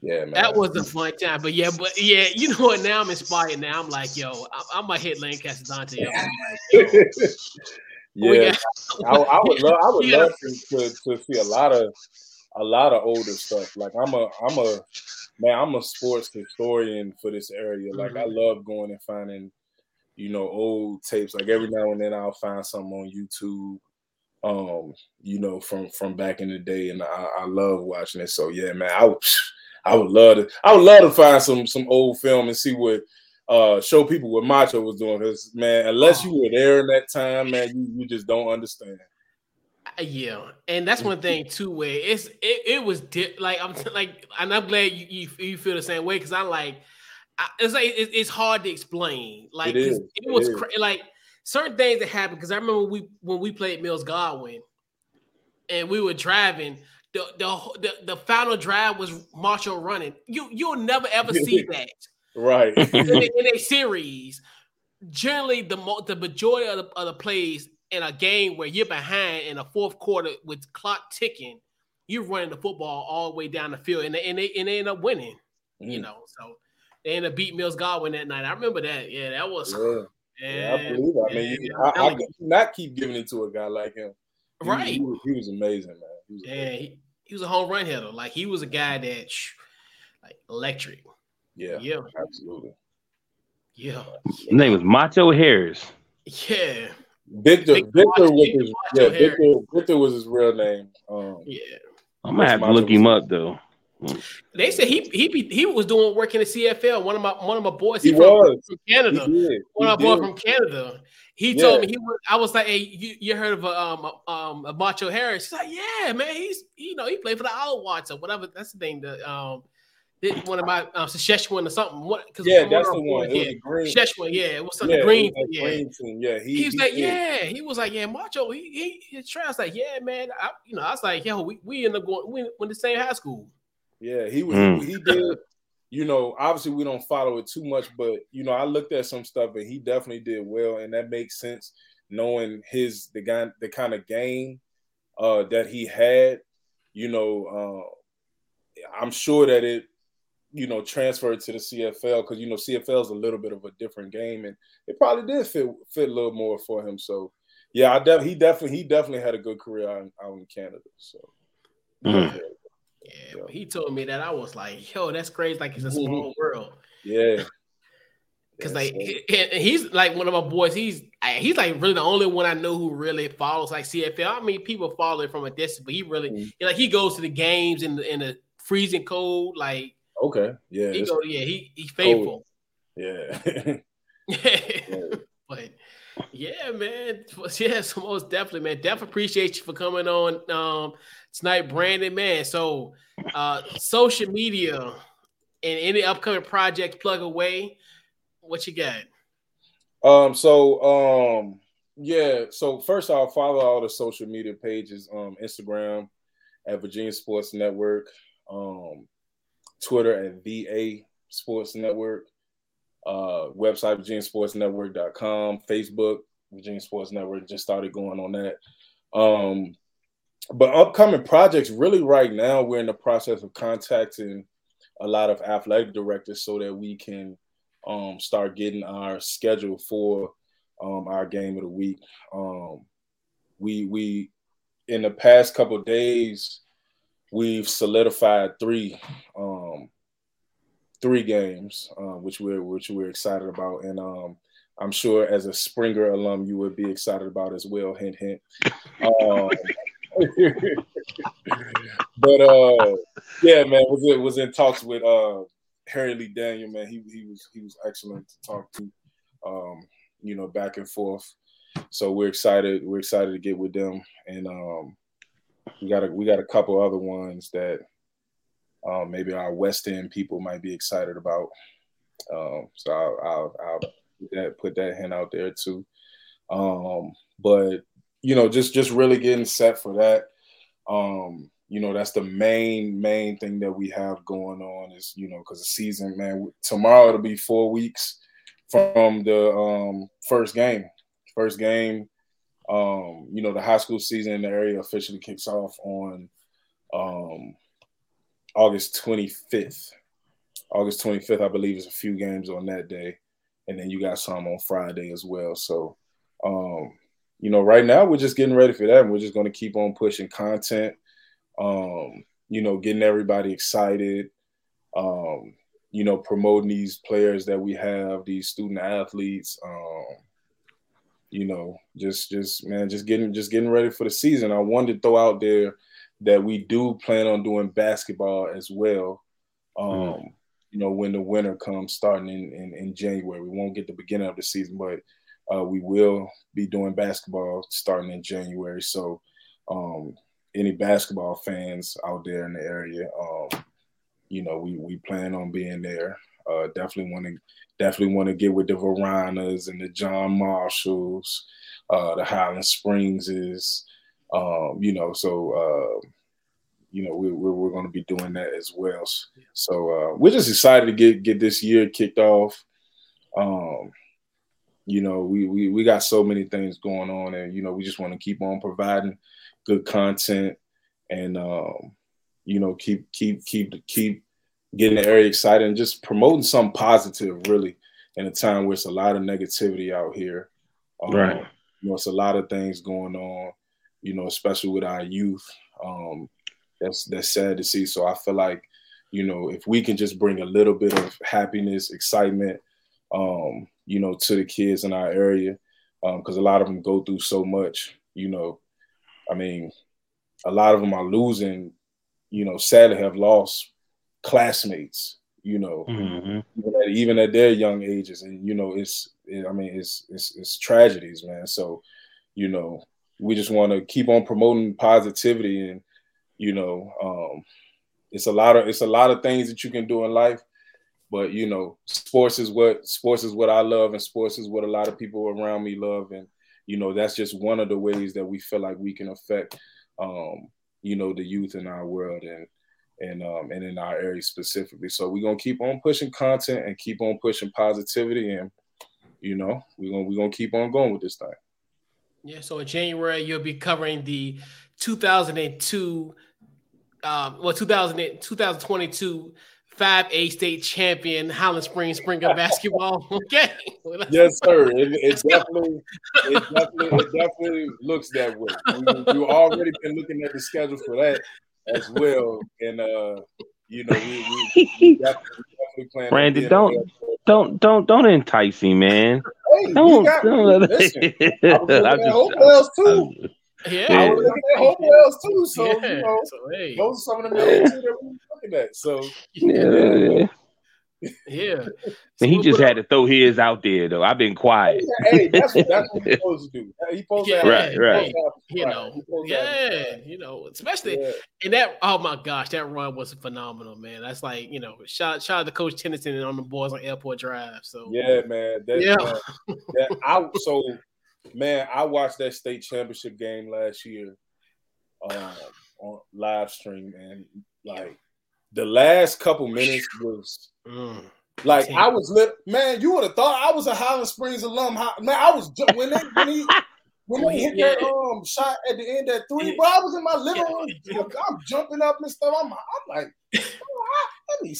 Yeah, man.
that was a fun time. But yeah, but yeah, (laughs) you know what? Now I'm inspired. Now I'm like, yo, I, I'm gonna hit Lancaster Dante. up and like, yo, we (laughs)
yeah,
got-
I, I would love. I would (laughs)
Yeah.
love to, to to see a lot of a lot of older stuff. Like I'm a I'm a man, I'm a sports historian for this area. Like mm-hmm. I love going and finding, you know, old tapes. Like every now and then I'll find something on YouTube, um, you know, from from back in the day, and I, I love watching it. So yeah, man, I would I would love to I would love to find some some old film and see what uh show people what Macho was doing. Because man, unless you were there in that time, man, you, you just don't understand.
Yeah, and that's one thing too. Where it's it, it was di- like I'm (laughs) like, and I'm glad you you, you feel the same way because I'm like, I, it's like it, it's hard to explain. Like it, is, it was cra- like certain things that happened because I remember we when we played Mills Godwin, and we were driving. The, the, the, the final drive was Marshall running. You you'll never ever (laughs) see that.
Right. (laughs)
in, a, in a (laughs) series, generally the the majority of the, of the plays in a game where you're behind in a fourth quarter with clock ticking, you're running the football all the way down the field, and they and they, and they end up winning. Mm. You know, so they end up beating Mills Godwin that night. I remember that. Yeah, that was. Yeah,
yeah I believe it. I mean, yeah, I, I, I not keep giving it to a guy like him. He,
right.
He, was, he was amazing, man.
He was yeah, he, he, was a home run hitter. Like he was a guy that, like electric.
Yeah. Yeah. Absolutely.
Yeah.
His name was Macho Harris.
Yeah.
Victor, Victor, Victor was his, yeah, Victor, Victor was his real name. Um,
yeah,
I'm gonna have to look him up though.
They said he he he was doing work in the CFL. One of my one of my boys.
He, he was
from Canada. One of my boys from Canada. He yeah. told me he was. I was like, "Hey, you, you heard of a, um um a Macho Harris?" He's like, "Yeah, man. He's you know he played for the Owl Watch or whatever. That's the thing. The um one of my um, Saskatchewan or something. What?
Yeah, that's the one. Yeah, green.
Saskatchewan. Yeah, it was something yeah, green.
yeah, green team. yeah.
He, he was he, like, yeah. He was like, yeah, Macho. He he his trash. Like, yeah, man. I, you know, I was like, yo, we we ended up going. We went to the same high school.
Yeah, he was. Mm. He, he did. You know, obviously we don't follow it too much, but you know, I looked at some stuff and he definitely did well, and that makes sense knowing his the guy the kind of game uh that he had. You know, uh, I'm sure that it you know, transferred to the CFL because you know CFL is a little bit of a different game, and it probably did fit fit a little more for him. So, yeah, I def- he definitely he definitely had a good career out in, out in Canada. So,
mm. yeah, yeah, he told me that I was like, yo, that's crazy. Like it's a small mm-hmm. world.
Yeah. (laughs)
Cause like he's like one of my boys. He's he's like really the only one I know who really follows like CFL. I mean, people follow it from a distance, but he really mm-hmm. like he goes to the games in the in the freezing cold. Like
Okay. Yeah.
He go, yeah, he he's faithful.
Yeah. Yeah. (laughs)
But yeah, man. (laughs) Yeah, so most definitely, man. Definitely appreciate you for coming on um tonight, Brandon. Man. So uh social media and any upcoming projects plug away. What you got?
Um, so um yeah, so first I'll follow all the social media pages, um, Instagram at Virginia Sports Network. Um, Twitter at VA Sports Network, uh, website VirginiaSportsNetwork.com, Facebook Virginia Sports Network. Just started going on that. Um, but upcoming projects, really, right now, we're in the process of contacting a lot of athletic directors so that we can um, start getting our schedule for um, our game of the week. Um, we we in the past couple days we've solidified three um, three games, uh, which we're which we're excited about, and um, I'm sure as a Springer alum, you would be excited about as well. Hint, hint. Um, (laughs) but uh, yeah, man, was it was in talks with uh, Harry Lee Daniel, man. He he was he was excellent to talk to, um, you know, back and forth. So we're excited. We're excited to get with them, and um, we got a we got a couple other ones that um, maybe our West End people might be excited about. Um, so I'll, I'll, I'll put, that, put that hint out there too. Um, but you know, just just really getting set for that. Um, you know, that's the main main thing that we have going on is you know because the season, man. Tomorrow it'll be four weeks from the um, first game. First game um, you know, the high school season in the area officially kicks off on um, August 25th. August 25th, I believe, is a few games on that day. And then you got some on Friday as well. So, um, you know, right now we're just getting ready for that. And we're just going to keep on pushing content, um, you know, getting everybody excited. um, you know, promoting these players that we have, these student athletes. Um, you know, just just man, just getting just getting ready for the season. I wanted to throw out there that we do plan on doing basketball as well. Um, mm. You know, when the winter comes, starting in, in, in January, we won't get the beginning of the season, but uh, we will be doing basketball starting in January. So, um, any basketball fans out there in the area, um, you know, we we plan on being there. Uh, definitely want to definitely want to get with the Varinas and the John Marshalls, uh, the Highland Springs is, um, you know, so uh, you know we, we're we're going to be doing that as well. So uh, we're just excited to get get this year kicked off. Um, you know, we, we we got so many things going on, and you know, we just want to keep on providing good content, and um, you know, keep keep keep keep getting the area excited and just promoting something positive, really, in a time where it's a lot of negativity out here.
Um, right.
You know, it's a lot of things going on. You know, especially with our youth. Um, that's that's sad to see. So I feel like, you know, if we can just bring a little bit of happiness, excitement, um, you know, to the kids in our area, because um, a lot of them go through so much. You know, I mean, a lot of them are losing. You know, sadly have lost classmates. You know, mm-hmm. even, at, even, at, their young ages, and you know, it's it, I mean, it's, it's it's tragedies, man. So, you know, we just want to keep on promoting positivity, and you know, um, it's a lot of it's a lot of things that you can do in life but you know, sports is what sports is what I love, and sports is what a lot of people around me love, and you know that's just one of the ways that we feel like we can affect, um, you know, the youth in our world and and um, and in our area specifically. So we're gonna keep on pushing content and keep on pushing positivity, and you know, we're gonna we're gonna keep on going with this thing.
Yeah. So in January, you'll be covering the 2002, um, well, 2000, 2022 five A state champion Highland Springs Springer basketball. (laughs) Okay.
yes, sir. It, it definitely, it definitely, it definitely looks that way. We, have already been looking at the schedule for that as well, and uh, you know, we, we, we definitely,
definitely Brandon, don't, don't, don't, don't entice me, man.
Hey, don't, got, don't. Listen, I was (laughs) looking at hotels too. Yeah, I was looking at hotels too. So yeah. you know, so, hey. those are some of the names that we were looking at. So
yeah.
Yeah,
and (laughs) he just had to throw his out there though. I've been quiet.
hey, that's, that's what (laughs) he's supposed to do. He's supposed
yeah,
to
right, right.
You know, yeah, you know, especially yeah. in that. Oh my gosh, that run was phenomenal, man. That's like you know, shout shout out to Coach Tennyson and on the boys on Airport Drive. So
yeah, man. That, yeah, that, I so man, I watched that state championship game last year um, on live stream, and like the last couple minutes was mm. like I was lit. Man, you would have thought I was a Highland Springs alum. Man, I was (laughs) when they when he when they hit that um shot at the end that three, bro, I was in my living room. I'm jumping up and stuff. I'm, I'm like, oh, let me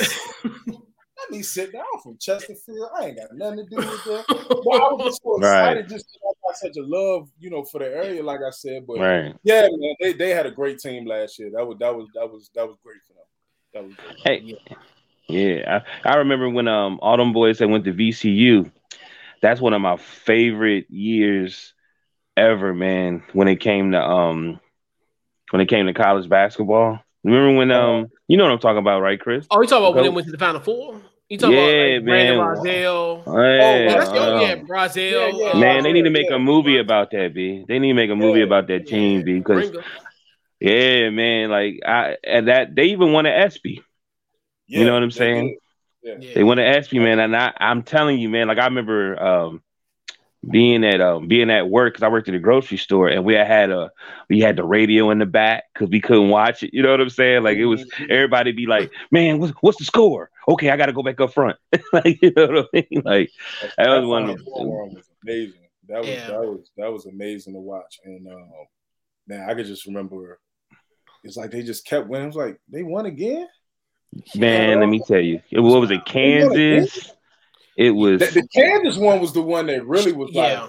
let me sit down from Chesterfield. I ain't got nothing to do with that. But I was just so (laughs) excited right. just I got such a love, you know, for the area, like I said. But right. yeah, man, they, they had a great team last year. That was that was that was that was great for them. That.
Hey, yeah, yeah I, I remember when um all them boys that went to VCU. That's one of my favorite years ever, man. When it came to um when it came to college basketball. Remember when um you know what I'm talking about, right, Chris?
Oh, you talking about when they went to the Final Four? You talking
yeah,
about like
man.
Brandon Rozzell?
Hey,
oh, that's uh, yeah, Rozzell.
Yeah, yeah, man, they need to make a movie about that, B. They need to make a movie about that team, B. Because yeah, man, like I and that they even won an ESPY. you know what I'm saying? They, they won an ESPY, man, and I, I'm telling you, man. Like I remember um, being at um being at work because I worked at a grocery store and we had a we had the radio in the back because we couldn't watch it. You know what I'm saying? Like it was mm-hmm. everybody be like, "Man, what's what's the score?" Okay, I got to go back up front. (laughs) like you know what I mean? Like that, that was one of
was amazing. That was yeah. that was that was amazing to watch. And um, man, I could just remember it's like they just kept winning. It was like they won again.
Man, let me tell you, it, what was it? Kansas. It was
the, the Kansas one was the one that really was
yeah.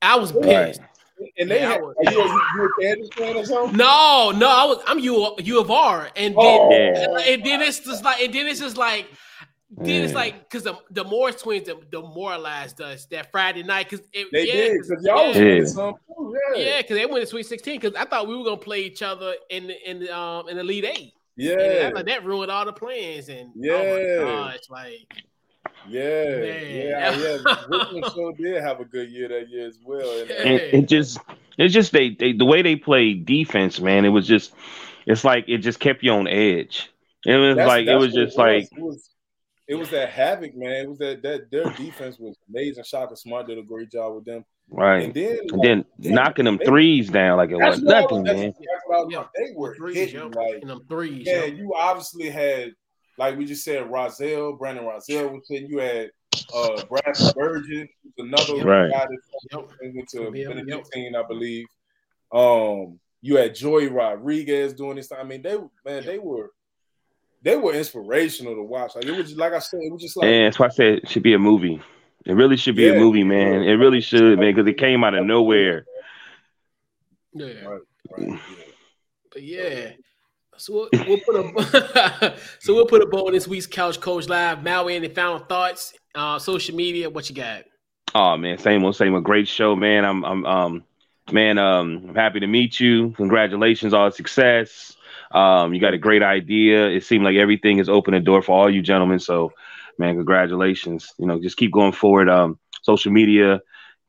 I was pissed. Right.
And they
Yeah, I
had,
was-
are you, you a Kansas fan or something?
No, no, I was I'm U U of R, and then
Oh,
Yeah.
and then it's just like and then it's just like then it's like because the the Morris twins demoralized us that Friday night because
They
yeah,
did because y'all
yeah,
winning
Yeah.
some too. Yeah,
yeah, because they went to Sweet Sixteen because I thought we were gonna play each other in the in the um in the Elite Eight.
yeah,
And that, like, that ruined all the plans and
Yeah.
oh my gosh, like
yeah,
Man.
yeah, yeah. (laughs) Richmond sure did have a good year that year as well. And,
and it just it's just they, they the way they played defense, man. It was just it's like it just kept you on edge. It was
That's-
like it
that's
was
what
just like
It was, it was that havoc, man. It was that that their defense was amazing. Shaka Smart did a great job with them,
right,
and then
and then
they-
knocking them
they-
threes down like it was
what I
nothing,
that's
man.
exactly was
Yeah.
They were
threes,
hitting
yo,
like
them threes.
yeah.
yo.
You obviously had like we just said, Rozzell, Brandon Rozzell was hitting. You had uh Bradford Burgess, who's another
Right.
guy that
Yep.
went to
Yeah, yep.
Benedictine, I believe. Um, you had Joey Rodriguez doing this. I mean, they man, they were they were inspirational to watch. Like it was like I said, it was just like
And that's why I said it should be a movie. It really should be
Yeah.
a movie, man. It really should, man, because it came out of nowhere.
Yeah.
Right, right, yeah.
But yeah. So we'll, we'll put a (laughs) so we'll put a bow on this week's Couch Coach Live. Maui, any final thoughts? Uh, social media, what you got?
Oh man, same old, same old. Great show, man. I'm, I'm, um, man, um, I'm happy to meet you. Congratulations, all success. Um, you got a great idea. It seemed like everything is open the door for all you gentlemen. So, man, congratulations. You know, just keep going forward. Um, social media,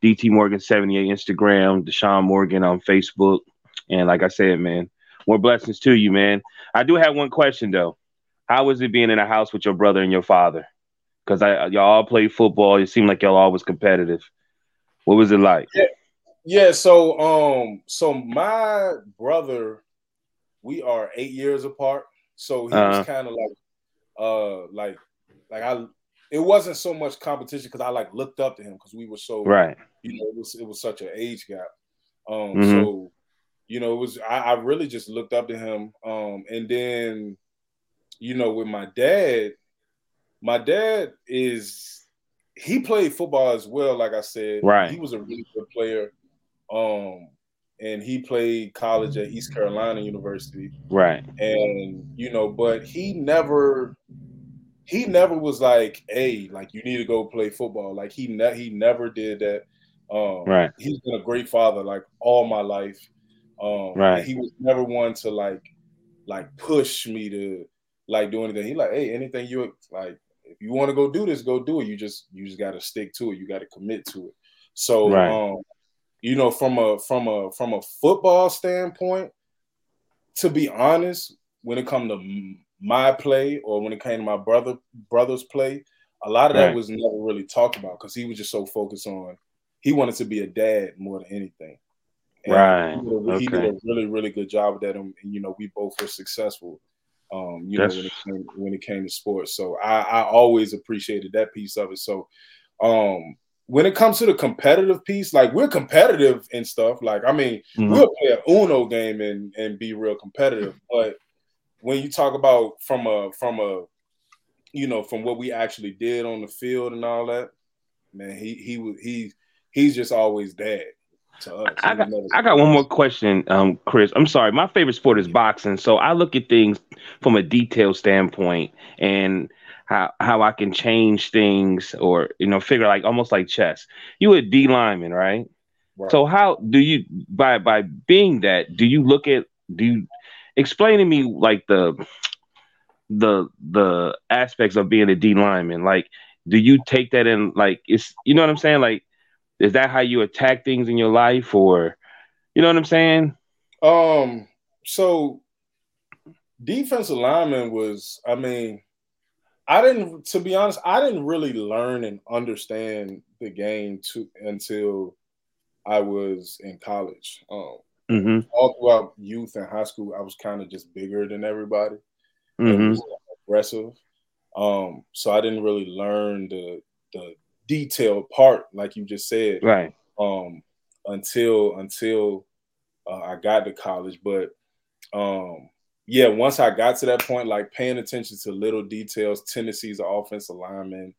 DT Morgan 78 Instagram, Deshaun Morgan on Facebook, and like I said, man, more blessings to you, man. I do have one question though. How was it being in a house with your brother and your father? Because I y'all all played football. It seemed like y'all all was competitive. What was it like?
Yeah, so um, so my brother, we are eight years apart. So he
Uh-huh.
was kind of like, uh, like, like I. It wasn't so much competition because I like looked up to him because we were so
Right.
you know, it was it was such an age gap. Um,
Mhm.
so you know, it was I, I really just looked up to him. Um, and then, you know, with my dad, my dad is he played football as well. Like I said,
Right.
He was a really good player. Um, and he played college at East Carolina University
Right.
and you know but he never he never was like hey like you need to go play football like he ne- he never did that um
Right.
he's been a great father like all my life um
Right.
he was never one to like like push me to like do anything he like hey anything you like if you want to go do this go do it you just you just got to stick to it you got to commit to it so
Right.
um you know from a from a from a football standpoint to be honest, when it come to my play or when it came to my brother brother's play, a lot of that
Right.
was never really talked about because he was just so focused on he wanted to be a dad more than anything. And
Right.
He did, a, he did a really really good job with that, and, you know we both were successful. Um, you know when it came when it came to sports, so I, I always appreciated that piece of it. So, um, when it comes to the competitive piece, like we're competitive and stuff. Like I mean,
Mhm.
we'll play an Uno game and and be real competitive. But when you talk about from a from a you know from what we actually did on the field and all that, man, he he was he he's just always dad to us.
I got, I got one more question, um, Chris. I'm sorry. My favorite sport is boxing, so I look at things from a detail standpoint and how how I can change things or you know figure like almost like chess. You a D lineman, right?
Right.
So how do you by by being that do you look at do you explain to me like the the the aspects of being a D lineman? Like, do you take that in like it's you know what I'm saying? Like, is that how you attack things in your life, or you know what I'm saying?
Um, so defensive lineman was, I mean, I didn't, to be honest, I didn't really learn and understand the game to until I was in college. Um,
Mm-hmm.
all throughout youth and high school, I was kind of just bigger than everybody.
Mm-hmm.
was aggressive. Um, so I didn't really learn the the detailed part, like you just said,
Right.
um, until until uh, I got to college. But um, yeah, once I got to that point, like paying attention to little details, tendencies of offensive linemen,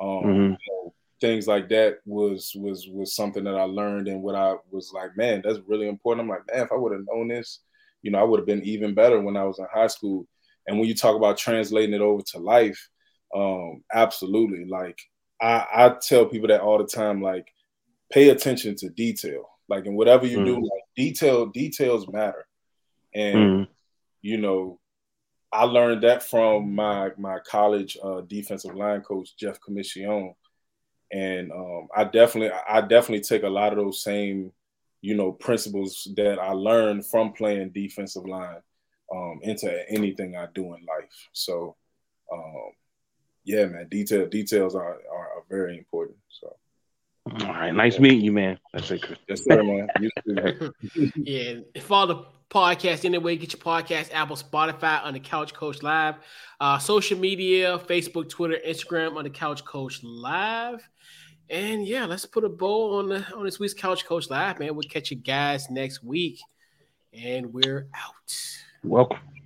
um,
Mhm.
you know, things like that was was was something that I learned and what I was like, man, that's really important. I'm like, man, if I would have known this, you know, I would have been even better when I was in high school. And when you talk about translating it over to life, um, absolutely. Like I, I tell people that all the time, like pay attention to detail. Like in whatever you mm. do, like detail, details matter. And mm. You know, I learned that from my my college uh, defensive line coach Jeff Commission, and um, I definitely I definitely take a lot of those same you know principles that I learned from playing defensive line um, into anything I do in life. So um, yeah, man, detail details are, are, are very important. So.
All right, nice meeting you, man. That's it, Chris.
Yes, sir, man. You too. (laughs)
yeah, follow the podcast anyway. Get your podcast, Apple, Spotify on the Couch Coach Live, uh, social media, Facebook, Twitter, Instagram on the Couch Coach Live. And yeah, let's put a bow on the on this week's Couch Coach Live, man. We'll catch you guys next week, and we're out.
Welcome.